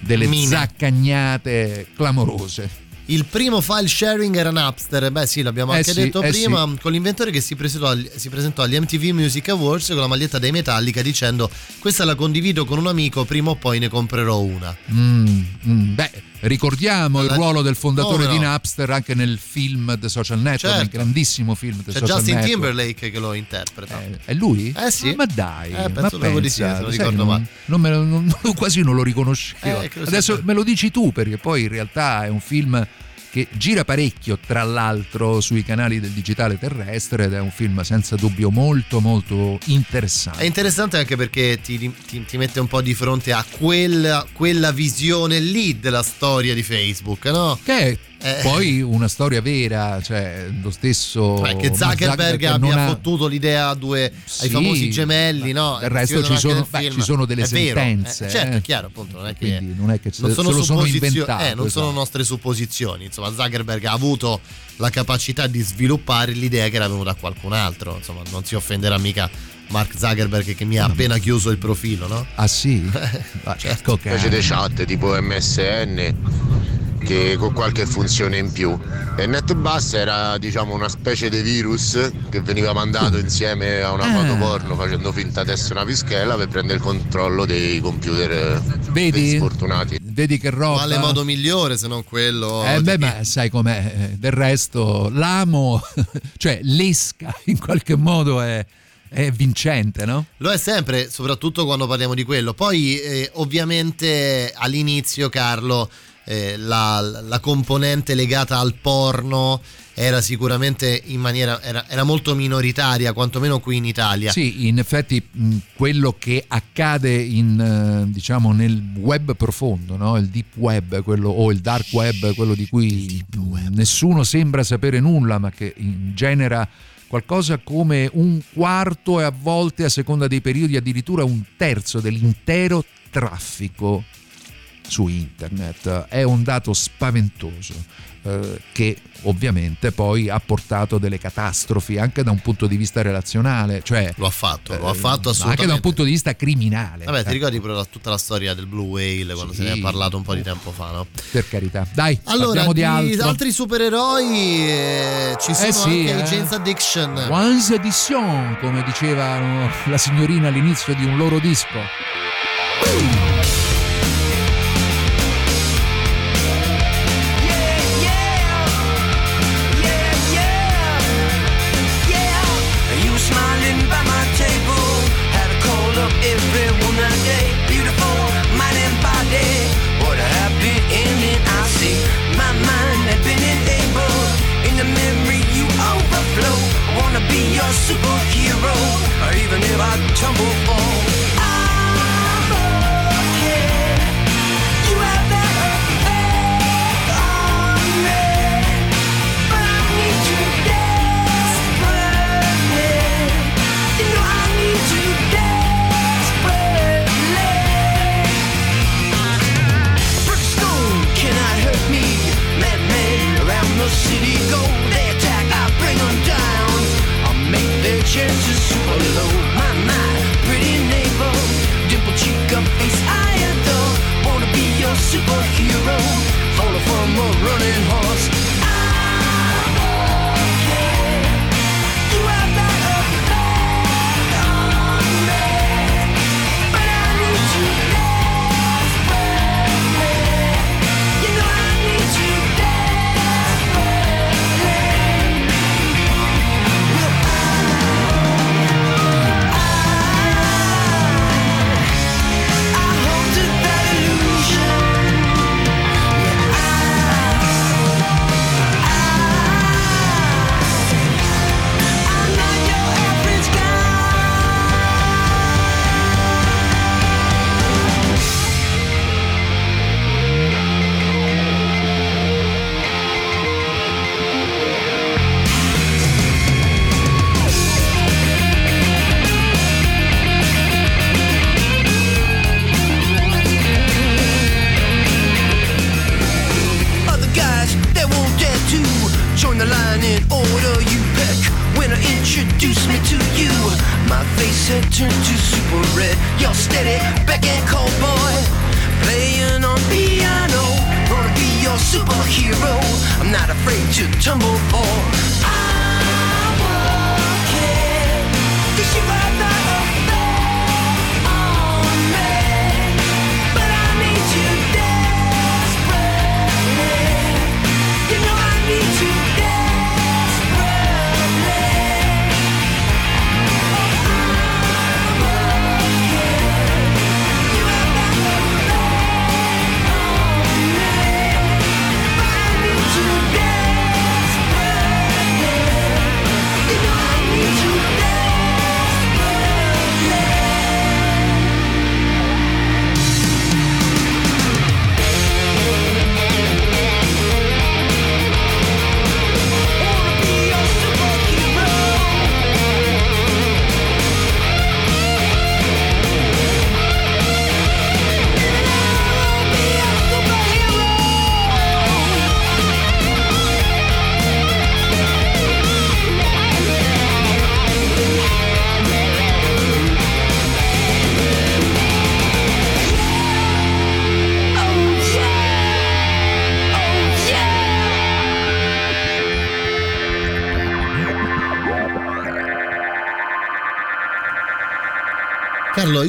delle zaccagnate clamorose. Il primo file sharing era Napster, beh sì, l'abbiamo Eh anche sì, detto eh prima, sì. con l'inventore che si presentò, agli, si presentò agli MTV Music Awards con la maglietta dei Metallica dicendo questa la condivido con un amico, prima o poi ne comprerò una. Mm, mm, beh, ricordiamo il ruolo del fondatore no? di Napster anche nel film The Social Network, Certo. il grandissimo film The C'è Social Justin Network. Timberlake che lo interpreta. È lui? Eh sì. Ma dai, Eh, ma proprio di sì, pensa, se non sai ricordo che non- male. non me lo- non- *laughs* quasi non lo riconoscevo. Eh, credo Adesso me lo dici tu, perché poi in realtà è un film che gira parecchio, tra l'altro, sui canali del digitale terrestre ed è un film senza dubbio molto molto interessante. È interessante anche perché ti, ti- ti mette un po' di fronte a quella, quella visione lì della storia di Facebook, no? Che è Eh. poi una storia vera, cioè lo stesso Cioè, che Zuckerberg non abbia ha- fottuto l'idea a due, ai Sì, famosi gemelli, no? del Si resto ci sono, beh, ci sono delle È vero, sentenze. eh, certo, eh. è chiaro, appunto. Non è che, non è che non sono, se lo sono inventato. eh, non sono esatto. nostre supposizioni. Insomma, Zuckerberg ha avuto la capacità di sviluppare l'idea che era venuta da qualcun altro. Insomma, non si offenderà mica Mark Zuckerberg che mi ha appena chiuso il profilo, no? Ah sì? *laughs* certo. Ecco Specie di chat tipo MSN che con qualche funzione in più. E NetBus era diciamo una specie di virus che veniva mandato insieme a una foto porno facendo finta di essere una pischella per prendere il controllo dei computer eh, Vedi? sfortunati. Vedi che roba. Quale modo migliore se non quello? Eh di- beh, ma sai com'è, eh, del resto l'amo, *laughs* cioè l'esca *laughs* in qualche modo è, è vincente, no? Lo è sempre, soprattutto quando parliamo di quello. Poi, eh, ovviamente, all'inizio, Carlo, eh, la, la componente legata al porno era sicuramente in maniera. era, era molto minoritaria, quantomeno qui in Italia. Sì, in effetti quello che accade in, eh, diciamo, nel web profondo, no? il deep web quello, o il dark web, quello di cui nessuno sembra sapere nulla, ma che in- genera qualcosa come un quarto e a volte, a seconda dei periodi, addirittura un terzo dell'intero traffico su internet. È un dato spaventoso eh, che ovviamente poi ha portato delle catastrofi anche da un punto di vista relazionale, cioè Lo ha fatto, lo ha eh, fatto ma anche da un assolutamente. punto di vista criminale. Vabbè, ti Eh, ricordi pure la- tutta la storia del Blue Whale quando Sì. se ne è parlato un po' di tempo fa, no? per carità. Dai, Allora, parliamo di, di altro. altri supereroi eh, ci sono Eh sì, anche James Addiction. Once Edition, come diceva la signorina all'inizio di un loro disco. You Superhero, hero, even if I tumble superhero, follow from a running horse. Tumble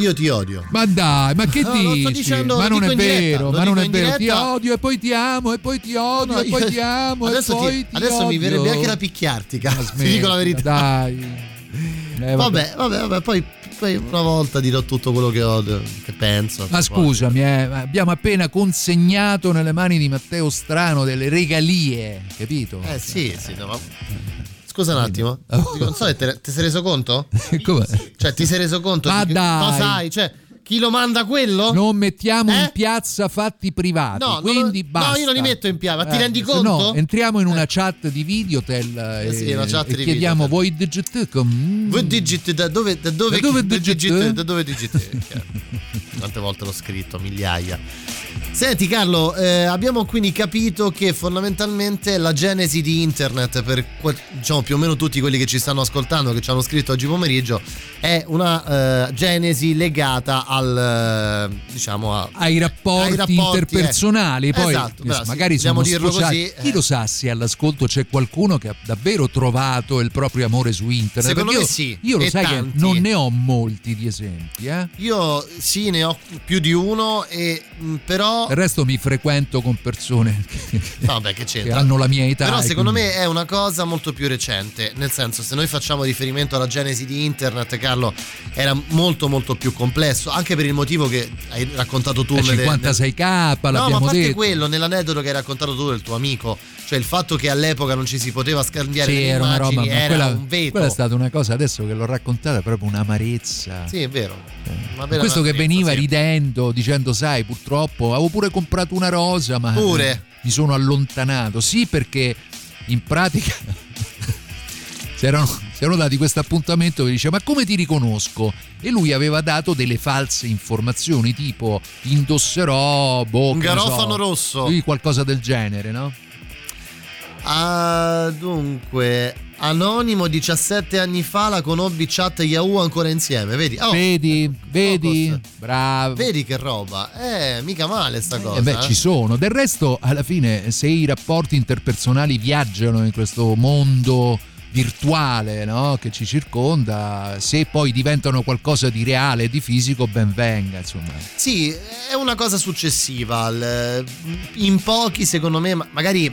io ti odio. Ma dai, ma che No, lo sto dici? dicendo- ma non è vero, ma non è vero. Ti odio e poi ti amo e poi ti odio No, e poi io- ti amo adesso e ti- poi ti adesso mi odio. verrebbe anche da picchiarti. Ma Ti dico la verità. Dai. *laughs* Eh, Vabbè, vabbè, vabbè, poi, poi una volta dirò tutto quello che ho, che penso. Ma scusami, eh, abbiamo appena consegnato nelle mani di Matteo Strano delle regalie, capito? Eh sì, sì, no, ma... Scusa un attimo, non so te, ti sei reso conto? *laughs* Come? Cioè, ti sei reso conto? Ma di dai. Cosa hai? Cioè, chi lo manda quello? Non mettiamo Eh? in piazza fatti privati, No, non quindi lo- basta. no, io non li metto in piazza, ma ti Eh, rendi conto? No, entriamo in una chat di Videotel Eh e, sì, una chat e di chiediamo Videotel. voi digit com- Voi digit da dove da dove Da dove digit? da dove digit? Chiaro. Quante volte l'ho scritto? Migliaia. Senti Carlo, eh, abbiamo quindi capito che fondamentalmente la genesi di internet per diciamo più o meno tutti quelli che ci stanno ascoltando, che ci hanno scritto oggi pomeriggio, è una eh, genesi legata al eh, diciamo a- ai rapporti, ai rapporti, interpersonali. eh. Poi Esatto, bravo, sì, magari dobbiamo sono dirlo sfociati. così, Chi eh. lo sa se all'ascolto c'è qualcuno che ha davvero trovato il proprio amore su internet? Secondo Perché me io, sì, Io lo sai tanti. che non ne ho molti di esempi, eh? Io sì, ne ho più di uno e mh, però Il resto mi frequento con persone *laughs* che, Vabbè, che che hanno la mia età. Però secondo quindi- me è una cosa molto più recente, nel senso se noi facciamo riferimento alla genesi di internet, Carlo, era molto molto più complesso, anche per il motivo che hai raccontato tu. Eh, nelle- 56k, No, ma a l'abbiamo parte detto. quello, nell'aneddoto che hai raccontato tu del tuo amico, cioè il fatto che all'epoca non ci si poteva scambiare Sì, le era una roba, immagini, era quella, un veto. quella è stata una cosa adesso che l'ho raccontata, è proprio un'amarezza. Sì, è vero. Vera Questo che veniva sì. ridendo, dicendo, sai, purtroppo avevo pure comprato una rosa, ma Pure? mi sono allontanato. Sì, perché in pratica *laughs* si erano, si erano dati questo appuntamento che dice, ma come ti riconosco? E lui aveva dato delle false informazioni, tipo indosserò, boh, Un ne so, garofano rosso. sì, qualcosa del genere, no? Ah, dunque, Anonimo 17 anni fa la conobbi chat Yahoo ancora insieme, vedi? Oh, vedi, vedi, bravo. Vedi che roba? Eh, mica male sta cosa. Eh beh, eh. ci sono. Del resto, alla fine, se i rapporti interpersonali viaggiano in questo mondo virtuale no, che ci circonda, se poi diventano qualcosa di reale di fisico, ben venga. Insomma. Sì, è una cosa successiva. In pochi, secondo me, ma- magari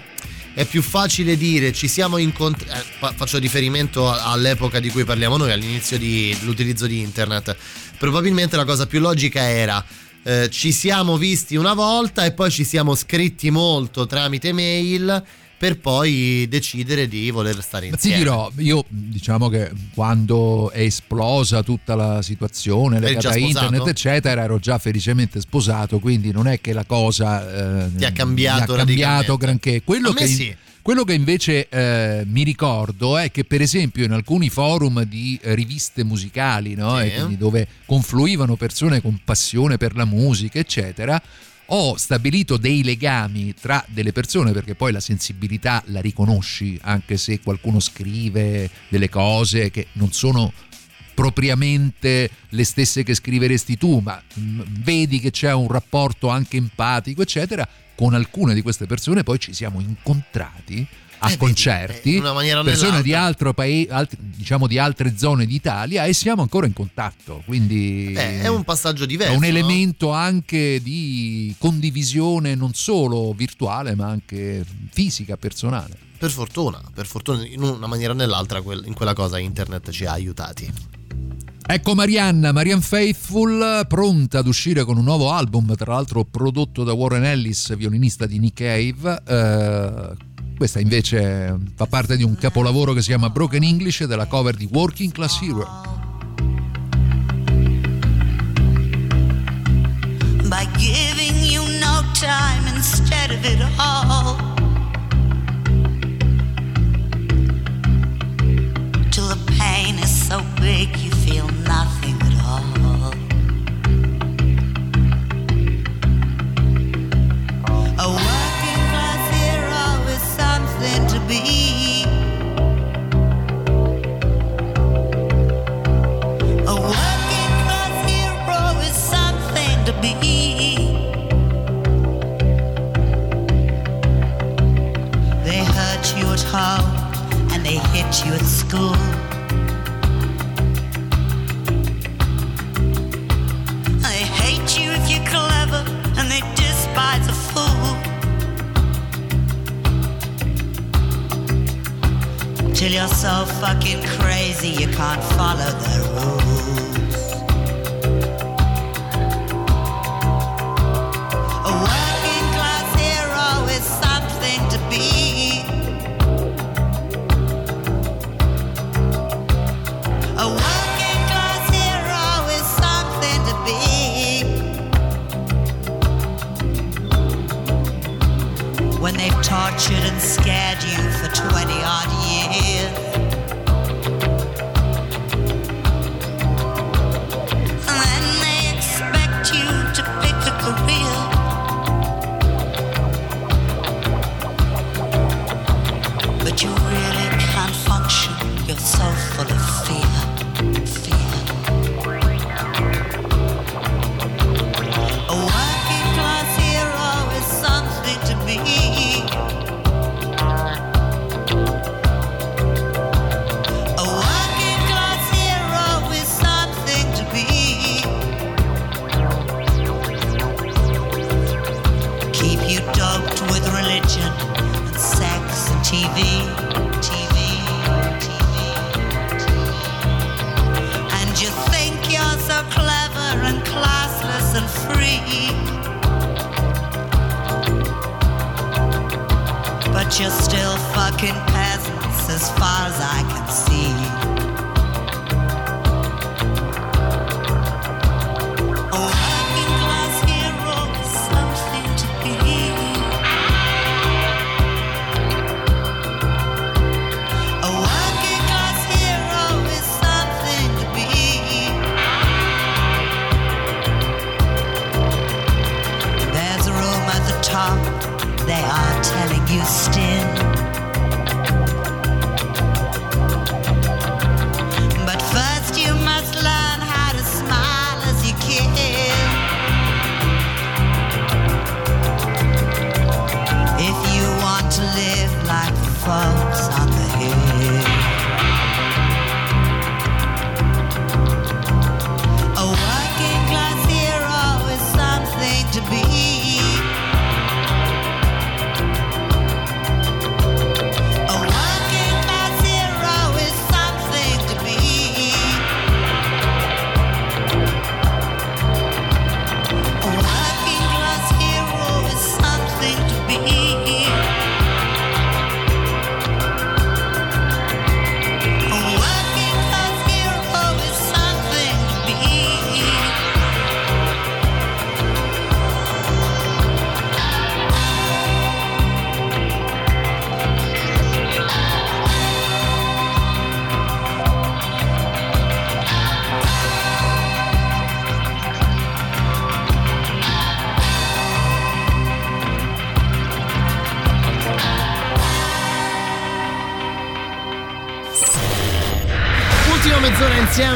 è più facile dire ci siamo incontrati. faccio riferimento all'epoca di cui parliamo noi, all'inizio di- dell'utilizzo di internet. Probabilmente la cosa più logica era. eh, ci siamo visti una volta e poi ci siamo scritti molto tramite mail per poi decidere di voler stare Ma ti insieme. dirò, io diciamo che quando è esplosa tutta la situazione legata a internet, eccetera, ero già felicemente sposato, quindi non è che la cosa eh, Ti ha cambiato ha cambiato granché. Quello che, sì. quello che invece eh, mi ricordo è che, per esempio, in alcuni forum di riviste musicali, no? Sì. Dove confluivano persone con passione per la musica, eccetera. Ho stabilito dei legami tra delle persone perché poi la sensibilità la riconosci anche se qualcuno scrive delle cose che non sono propriamente le stesse che scriveresti tu, ma mh, vedi che c'è un rapporto anche empatico, eccetera. Con alcune di queste persone poi ci siamo incontrati a Eh, vedi, concerti, eh, maniera o persone di, altro paese, altri- diciamo di altre zone d'Italia e siamo ancora in contatto. Quindi Eh, è un passaggio diverso. è un no? elemento anche di condivisione non solo virtuale ma anche fisica, personale. Per fortuna, per fortuna, in una maniera o nell'altra, in quella cosa internet ci ha aiutati. Ecco Marianna, Marianne Faithful, pronta ad uscire con un nuovo album, tra l'altro prodotto da Warren Ellis, violinista di Nick Cave. Eh, questa invece fa parte di un capolavoro che si chiama Broken English della cover di Working Class Hero. by giving you no time instead of it all. Till the pain is so big you feel nothing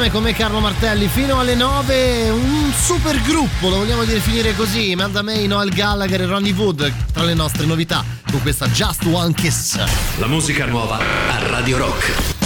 insieme come Carlo Martelli fino alle 9. Un super gruppo, lo vogliamo definire così. Melda May, Noel Gallagher e Ronnie Wood tra le nostre novità con questa Just One Kiss. La musica nuova a Radio Rock.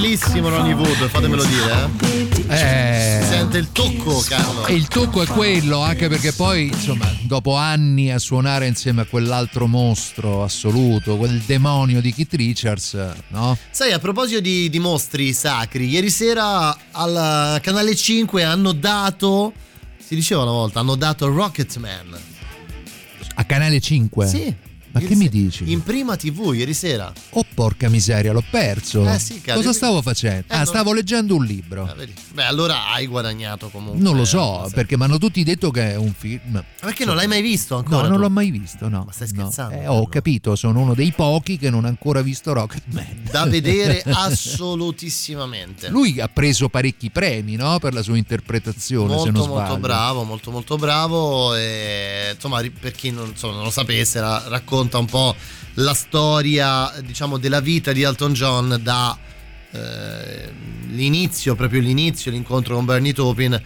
Riconoscibilissimo Ronnie Wood, fatemelo dire. Eh. Eh, Si sente il tocco, Carlo. E il tocco è quello, anche perché poi, insomma, dopo anni a suonare insieme a quell'altro mostro assoluto, quel demonio di Keith Richards, no? Sai, a proposito di, di mostri sacri, ieri sera al canale 5 hanno dato, si diceva una volta, hanno dato Rocketman. A Canale 5? Sì. Ma che mi dici? In prima TV ieri sera. Oh porca miseria, l'ho perso. Eh sì, caro, Cosa stavo facendo? Eh, ah, non- stavo leggendo un libro. Ah? Beh, allora hai guadagnato comunque. Non lo eh, so, sì. perché mi hanno tutti detto che è un film. Ma Perché non l'hai mai visto ancora? No, non tu? l'ho mai visto, no. Ma stai no. scherzando? Eh, ho capito, sono uno dei pochi che non ha ancora visto Rocketman. Da vedere *laughs* assolutissimamente. Lui ha preso parecchi premi, no? Per la sua interpretazione, se non molto sbaglio. molto bravo, molto molto bravo e insomma per chi non, insomma, non lo sapesse ra- racconta un po' la storia diciamo della vita di Elton John da eh, l'inizio, proprio l'inizio, l'incontro con Bernie Taupin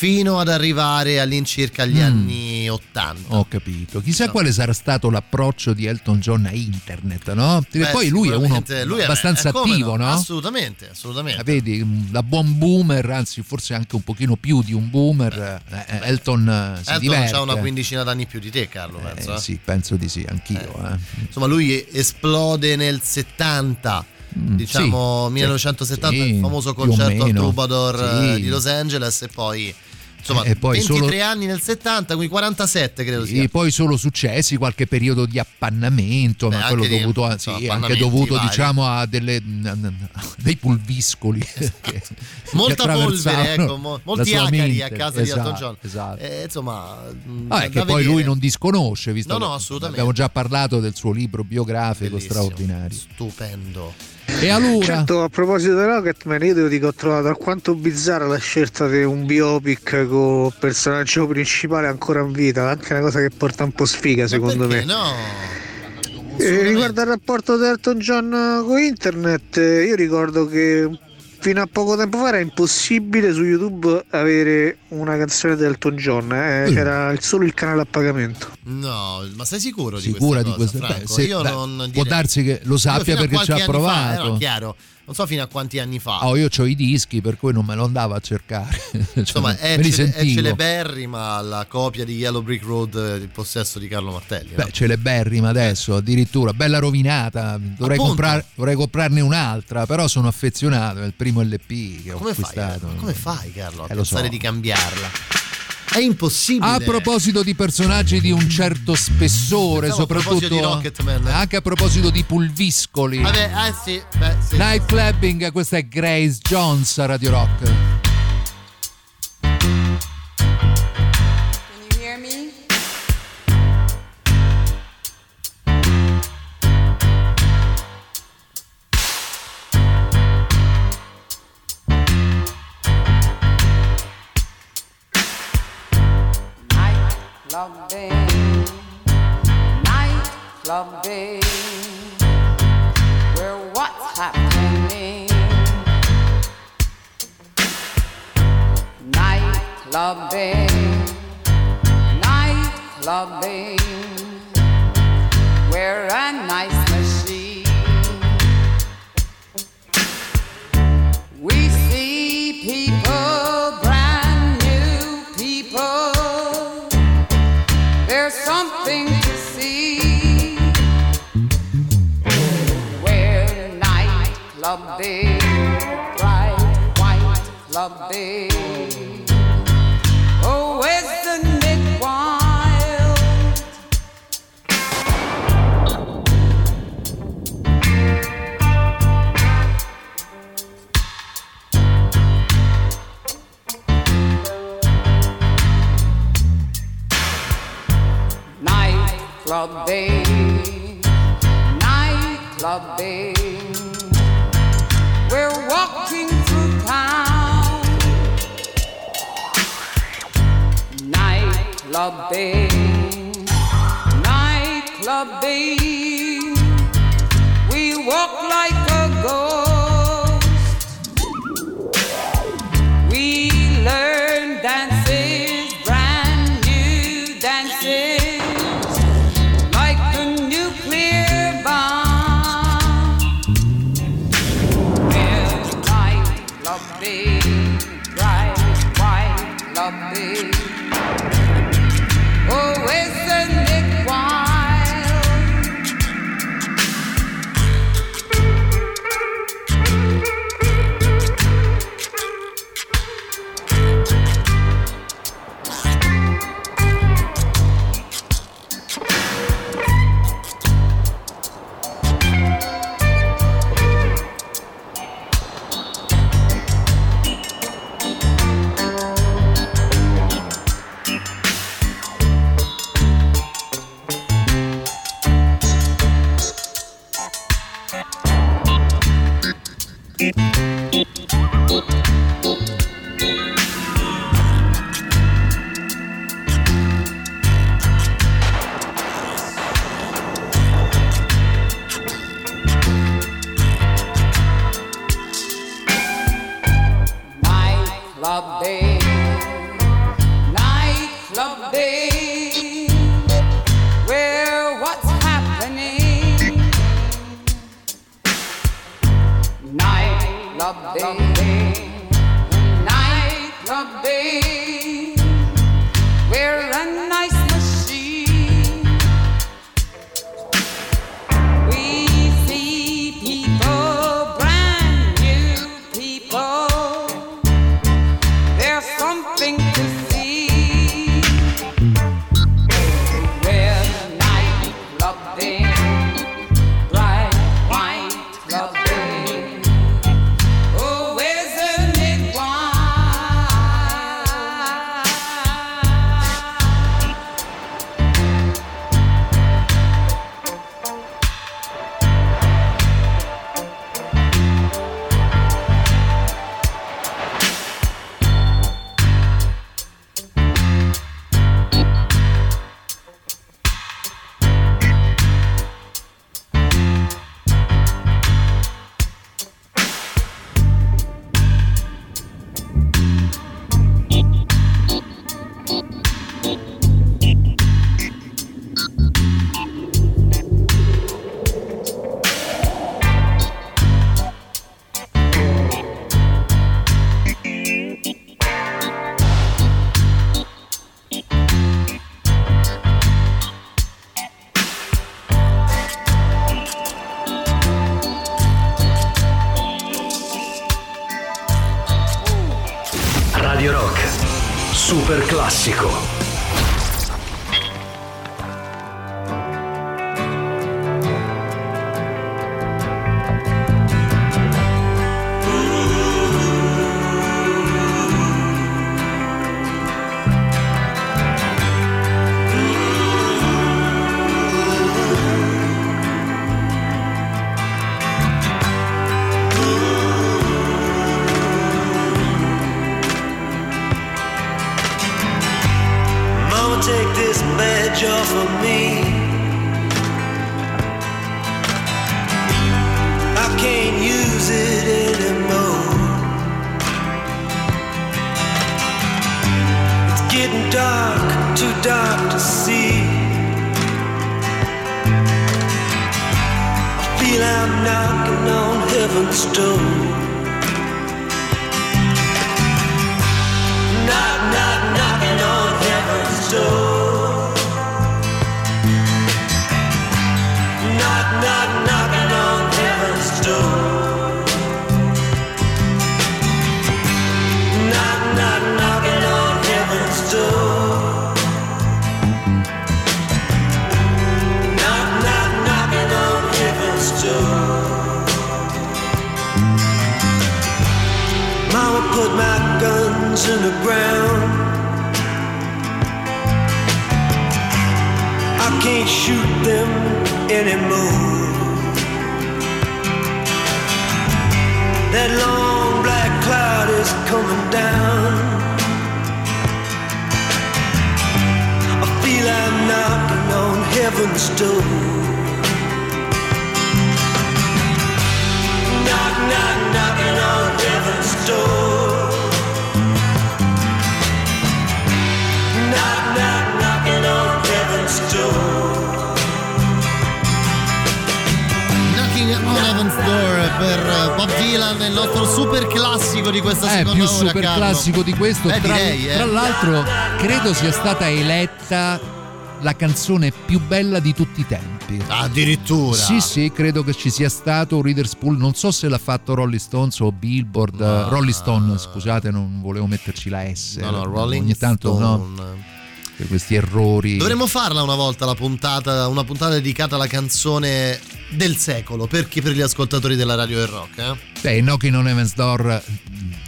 fino ad arrivare all'incirca agli Mm. anni 80. Ho capito. Chissà quale sarà stato l'approccio di Elton John a internet, no? Perché Beh, poi lui è uno lui è- abbastanza eh, come attivo, no? Assolutamente, assolutamente. Ah, Vedi, da buon boomer, anzi forse anche un pochino più di un boomer, eh, eh, Elton eh, si Elton diverte. ha una quindicina d'anni più di te, Carlo, penso. Eh, eh. sì, penso di sì, anch'io. eh. Insomma, lui esplode nel 70, diciamo Mm, sì, 1970, sì, il famoso concerto al meno, Troubadour eh, sì. di Los Angeles e poi insomma, E poi 23 solo- anni nel 70, quindi 47 credo sia. E poi solo successi, qualche periodo di appannamento, Beh, ma quello dovuto, a, sì, anche dovuto vari. diciamo a delle, dei pulviscoli. *laughs* che- *laughs* Molta polvere, ecco, mo- molti acari a casa Esatto, di Elton John. esatto. Eh, insomma, mh, Ah, che poi lui non disconosce, visto No, no, assolutamente. abbiamo già parlato del suo libro biografico Bellissimo. straordinario. Stupendo. E allora? Certo, a proposito di Rocketman, io devo dire che ho trovato alquanto bizzarra la scelta di un biopic con personaggio principale ancora in vita, anche una cosa che porta un po' sfiga secondo me. No. Eh, riguardo al rapporto di Elton John con internet, eh, io ricordo che fino a poco tempo fa era impossibile su YouTube avere una canzone di Elton John, eh, Mm. c'era il- solo il canale a pagamento. No, ma sei sicuro di Sicura questa di cosa, questo? Beh, se- Io beh, non può darsi che lo sappia perché ci ha fa, provato. eh, no, chiaro. Non so fino a quanti anni fa. Oh, io ho i dischi, per cui non me lo andavo a cercare. *laughs* Cioè, Insomma, è, cele- è celeberrima la copia di Yellow Brick Road, eh, il possesso di Carlo Martelli. no? Beh, celeberrima adesso, addirittura, bella rovinata. Dovrei, comprar- dovrei comprarne un'altra, però sono affezionato. È il primo LP che ho come, fai, acquistato. ma come fai, Carlo, a Eh, lo so. pensare di cambiarla? È impossibile. A proposito di personaggi di un certo spessore, Pensavo a proposito soprattutto di Rocketman. anche a proposito di pulviscoli. Vabbè, eh sì, beh, sì. Night Clubbing, questa è Grace Jones a Radio Rock. Clubbing, night clubbing, where a nice machine. We see people, brand new people. There's something to see. Where night clubbing, bright white clubbing. Night clubbing, night clubbing. We're walking through town. Night clubbing, night clubbing. We walk like a ghost. We learn dances, dark, too dark to see. I feel I'm knocking on heaven's door. Coming down. I feel I'm knocking on heaven's door. Per eh, Bob Dylan, il nostro super classico di questa È seconda più ora, super Carlo. classico di questo. Beh, tra, direi, eh. tra l'altro, credo sia stata eletta la canzone più bella di tutti i tempi. Addirittura. Sì, sì, credo che ci sia stato Reader's Pool. Non so se l'ha fatto Rolling Stones o Billboard. eh, Rolling Stone, scusate, non volevo metterci la S. No, no, Rolling Ogni tanto no. Per questi errori. Dovremmo farla una volta la puntata, una puntata dedicata alla canzone del secolo, perché per gli ascoltatori della radio del rock, eh? Beh, Knocking on Heaven's Door.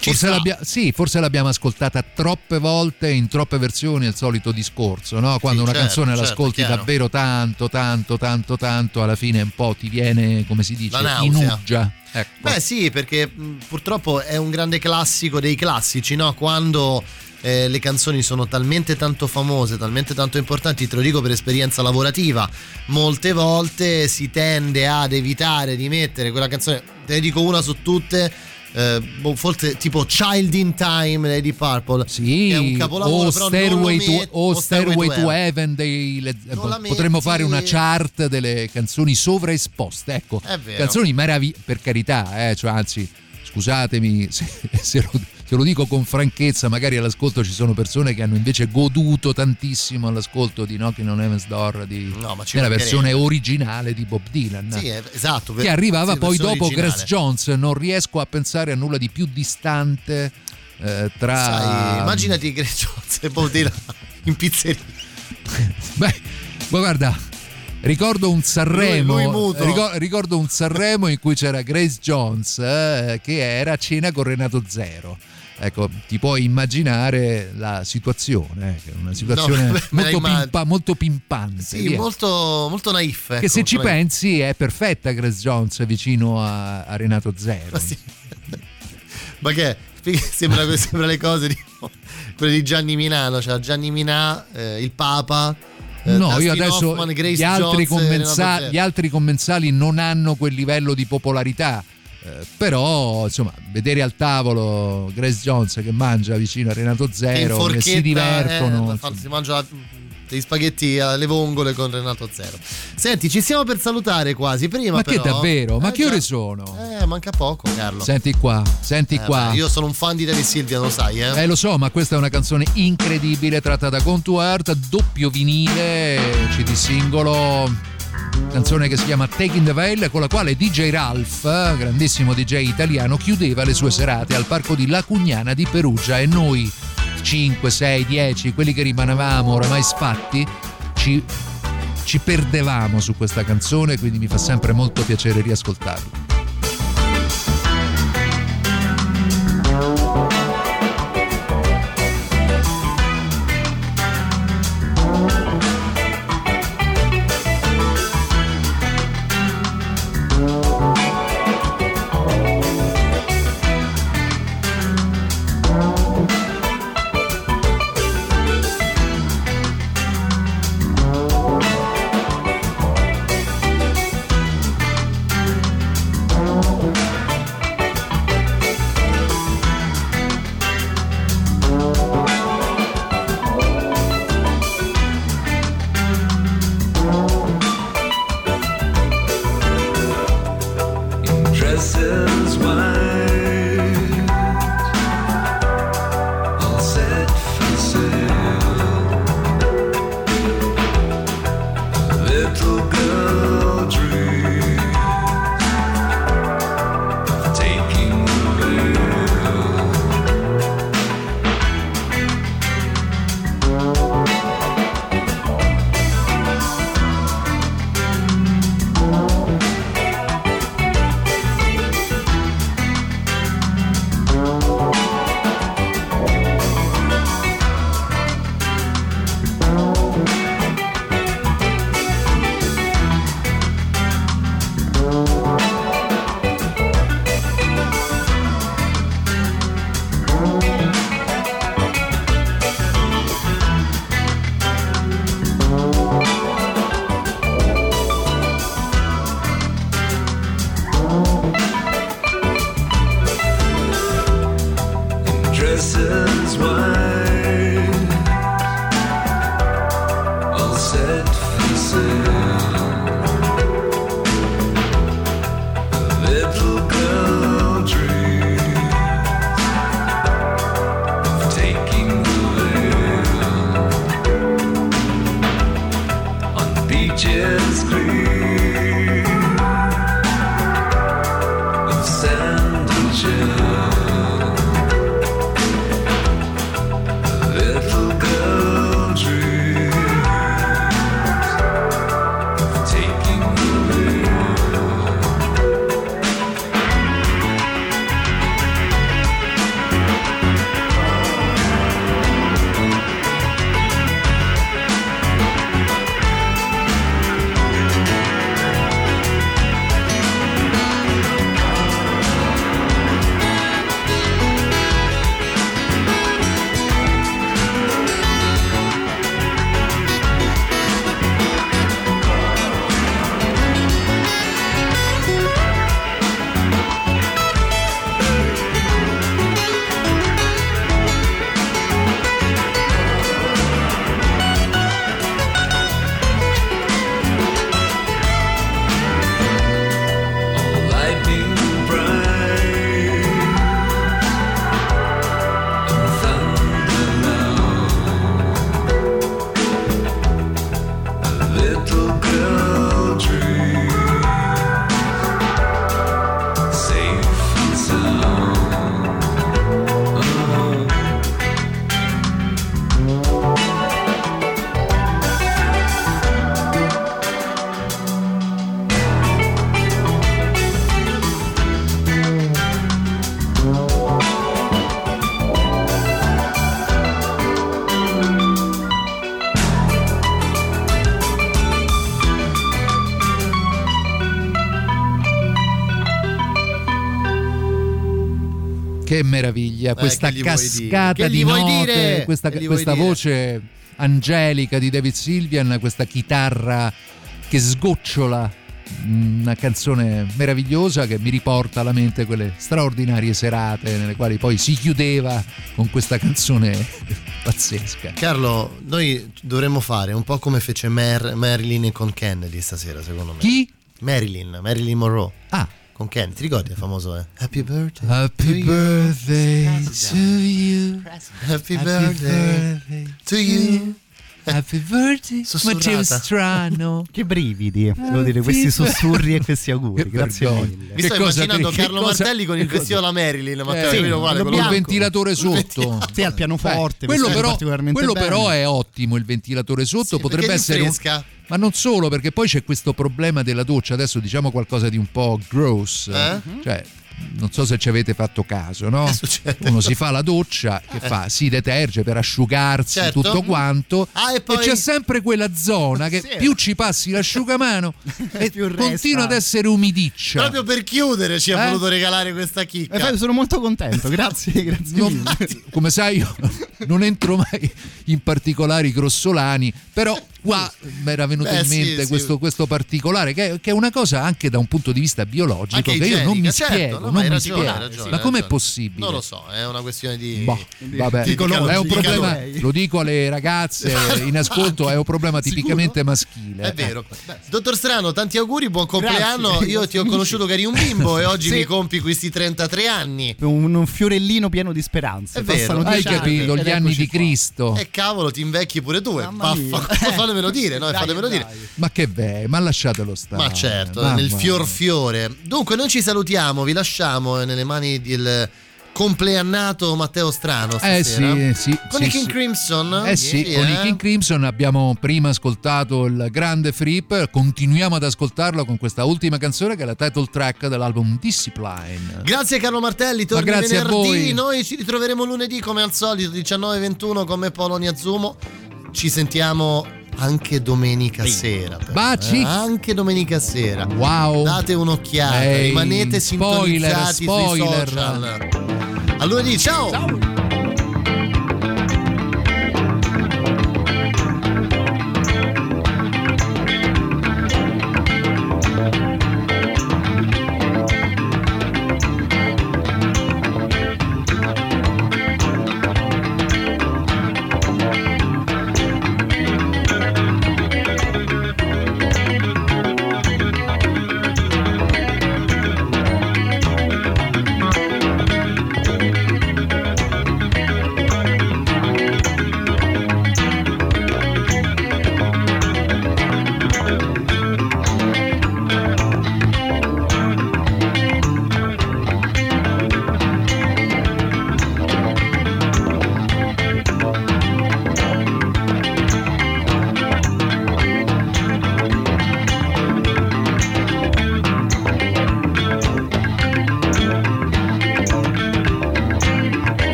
Forse, sta. l'abbia- sì, forse l'abbiamo ascoltata troppe volte in troppe versioni, è il solito discorso, no? Quando Sì, una certo, canzone certo, l'ascolti chiaro. davvero tanto, tanto, tanto, tanto, alla fine un po' ti viene, come si dice, La nausea. Ecco. Beh sì, perché mh, purtroppo è un grande classico dei classici, no? Quando eh, le canzoni sono talmente tanto famose, talmente tanto importanti, te lo dico per esperienza lavorativa, molte volte si tende ad evitare di mettere quella canzone, te ne dico una su tutte, eh, boh, forse tipo Child in Time Lady Purple. Sì, è un capolavoro o Stairway, lo to, met- o Stairway to Heaven. Heaven dei Non la potremmo fare una chart delle canzoni sovraesposte ecco. Canzoni meravigliose per carità eh, cioè, anzi scusatemi se, *laughs* se lo, se lo dico con franchezza magari all'ascolto ci sono persone che hanno invece goduto tantissimo all'ascolto di Knocking on Heaven's Door di, No, nella versione originale di Bob Dylan. Sì, è- esatto che arrivava sì, poi dopo originale. Grace Jones. Non riesco a pensare a nulla di più distante eh, tra Sai, immaginati Grace Jones e Bob Dylan *laughs* in pizzeria. *laughs* Beh, ma guarda, ricordo un Sanremo, ricordo un Sanremo in cui c'era Grace Jones eh, che era a cena con Renato Zero. Ecco, ti puoi immaginare la situazione, eh, che è una situazione *laughs* la molto, pimpa- molto pimpante. sì molto, molto naif che ecco, se ci naif. pensi è perfetta Grace Jones vicino a, a Renato Zero. *laughs* ma che *laughs* sembra, sembra le cose di quelle di Gianni Minano cioè Gianni Minà eh, il Papa eh, No, io Dustin adesso Hoffman, gli altri, Jones commensa- Renato Zero. gli altri commensali non hanno quel livello di popolarità. Eh, però insomma vedere al tavolo Grace Jones che mangia vicino a Renato Che Zero che si divertono eh, fa- si mangia degli spaghetti alle vongole con Renato Zero senti ci stiamo per salutare quasi prima ma che però- davvero? Ma Eh, che già. ore sono? eh manca poco Carlo Senti qua, senti Eh, qua. beh, io sono un fan di David Silvia lo sai eh Eh lo so, ma questa è una canzone incredibile tratta da Earth, doppio vinile, CD singolo, canzone che si chiama Taking the Veil, con la quale DJ Ralph, grandissimo DJ italiano, chiudeva le sue serate al parco di La Cugnana di Perugia e noi 5, 6, 10, quelli che rimanevamo oramai sfatti, ci, ci perdevamo su questa canzone, quindi mi fa sempre molto piacere riascoltarla. Che meraviglia, questa che cascata dire? Di note, dire? questa, questa dire? voce angelica di David Sylvian, questa chitarra che sgocciola, una canzone meravigliosa che mi riporta alla mente quelle straordinarie serate nelle quali poi si chiudeva con questa canzone *laughs* pazzesca. Carlo, noi dovremmo fare un po' come fece Mar- Marilyn con Kennedy stasera, secondo me. Chi? Marilyn, Marilyn Monroe. Ah. Kennedy, ti ricordi il famoso? Eh? Happy birthday. Happy birthday to you. Happy birthday to you. Happy birthday, ma Sussurrata. c'è strano. *laughs* Che brividi, devo dire, questi sussurri e questi auguri. Grazie vergogna. mille. Mi sto cosa- immaginando che Carlo cosa- Martelli con il cosa- vestito alla Marilyn, Matteo Eh, Capello uguale, con quello il ventilatore sotto. Sì, al pianoforte, quello vestito però, particolarmente quello però è ottimo il ventilatore sotto Sì, potrebbe essere un- ma non solo perché poi c'è questo problema della doccia adesso diciamo qualcosa di un po' gross Eh? cioè non so se ci avete fatto caso, no? Succede? Uno si fa la doccia, che Eh. fa? Si deterge per asciugarsi Certo. tutto quanto Ah, e poi- c'è sempre quella zona che Sì. più ci passi l'asciugamano *laughs* e Più resta. continua ad essere umidiccia. Proprio per chiudere ci ha Eh? voluto regalare questa chicca. Eh, sono molto contento, *laughs* grazie, grazie Non- mille. *laughs* come sai io non entro mai in particolari grossolani però qua mi era venuto Beh, in sì, mente sì. questo, questo particolare che, che è una cosa anche da un punto di vista biologico Anche che io non mi igienica, certo, spiego no, non mi ragione, spiego. ragione, ma com'è possibile? Non lo so, è una questione di... Boh, vabbè, di colori, è un di problema, *laughs* lo dico alle ragazze *laughs* in ascolto, è un problema tipicamente maschile. È vero. Dottor Strano, tanti auguri, buon compleanno. Grazie. Io ti ho conosciuto che eri un bimbo e *laughs* oggi Sì. mi compi questi 33 anni. Un, un fiorellino pieno di speranze. È vero. Hai capito, gli anni di qua. Cristo. E cavolo, ti invecchi pure tu. e Mamma mia. Fatemelo dire, no? Dai, fatemelo dai. dire. Ma che beh, ma lasciatelo stare. Ma certo, Mamma nel fior fiore. Dunque, noi ci salutiamo, vi lasciamo nelle mani del compleannato Matteo Strano Eh stasera. sì, sì. Con sì, i King sì. Crimson. Eh sì, Ieri, con eh? i King Crimson abbiamo prima ascoltato il grande Fripp, continuiamo ad ascoltarlo con questa ultima canzone che è la title track dell'album Discipline. Grazie Carlo Martelli, torni grazie a venerdì. voi. Noi ci ritroveremo lunedì come al solito 19.21 con me Polo Niazumo. Ci sentiamo anche domenica sera. però, Baci. eh? Anche domenica sera. Wow. Date un'occhiata, Ehi, rimanete spoiler, sintonizzati spoiler. sui social. A lunedì, ciao.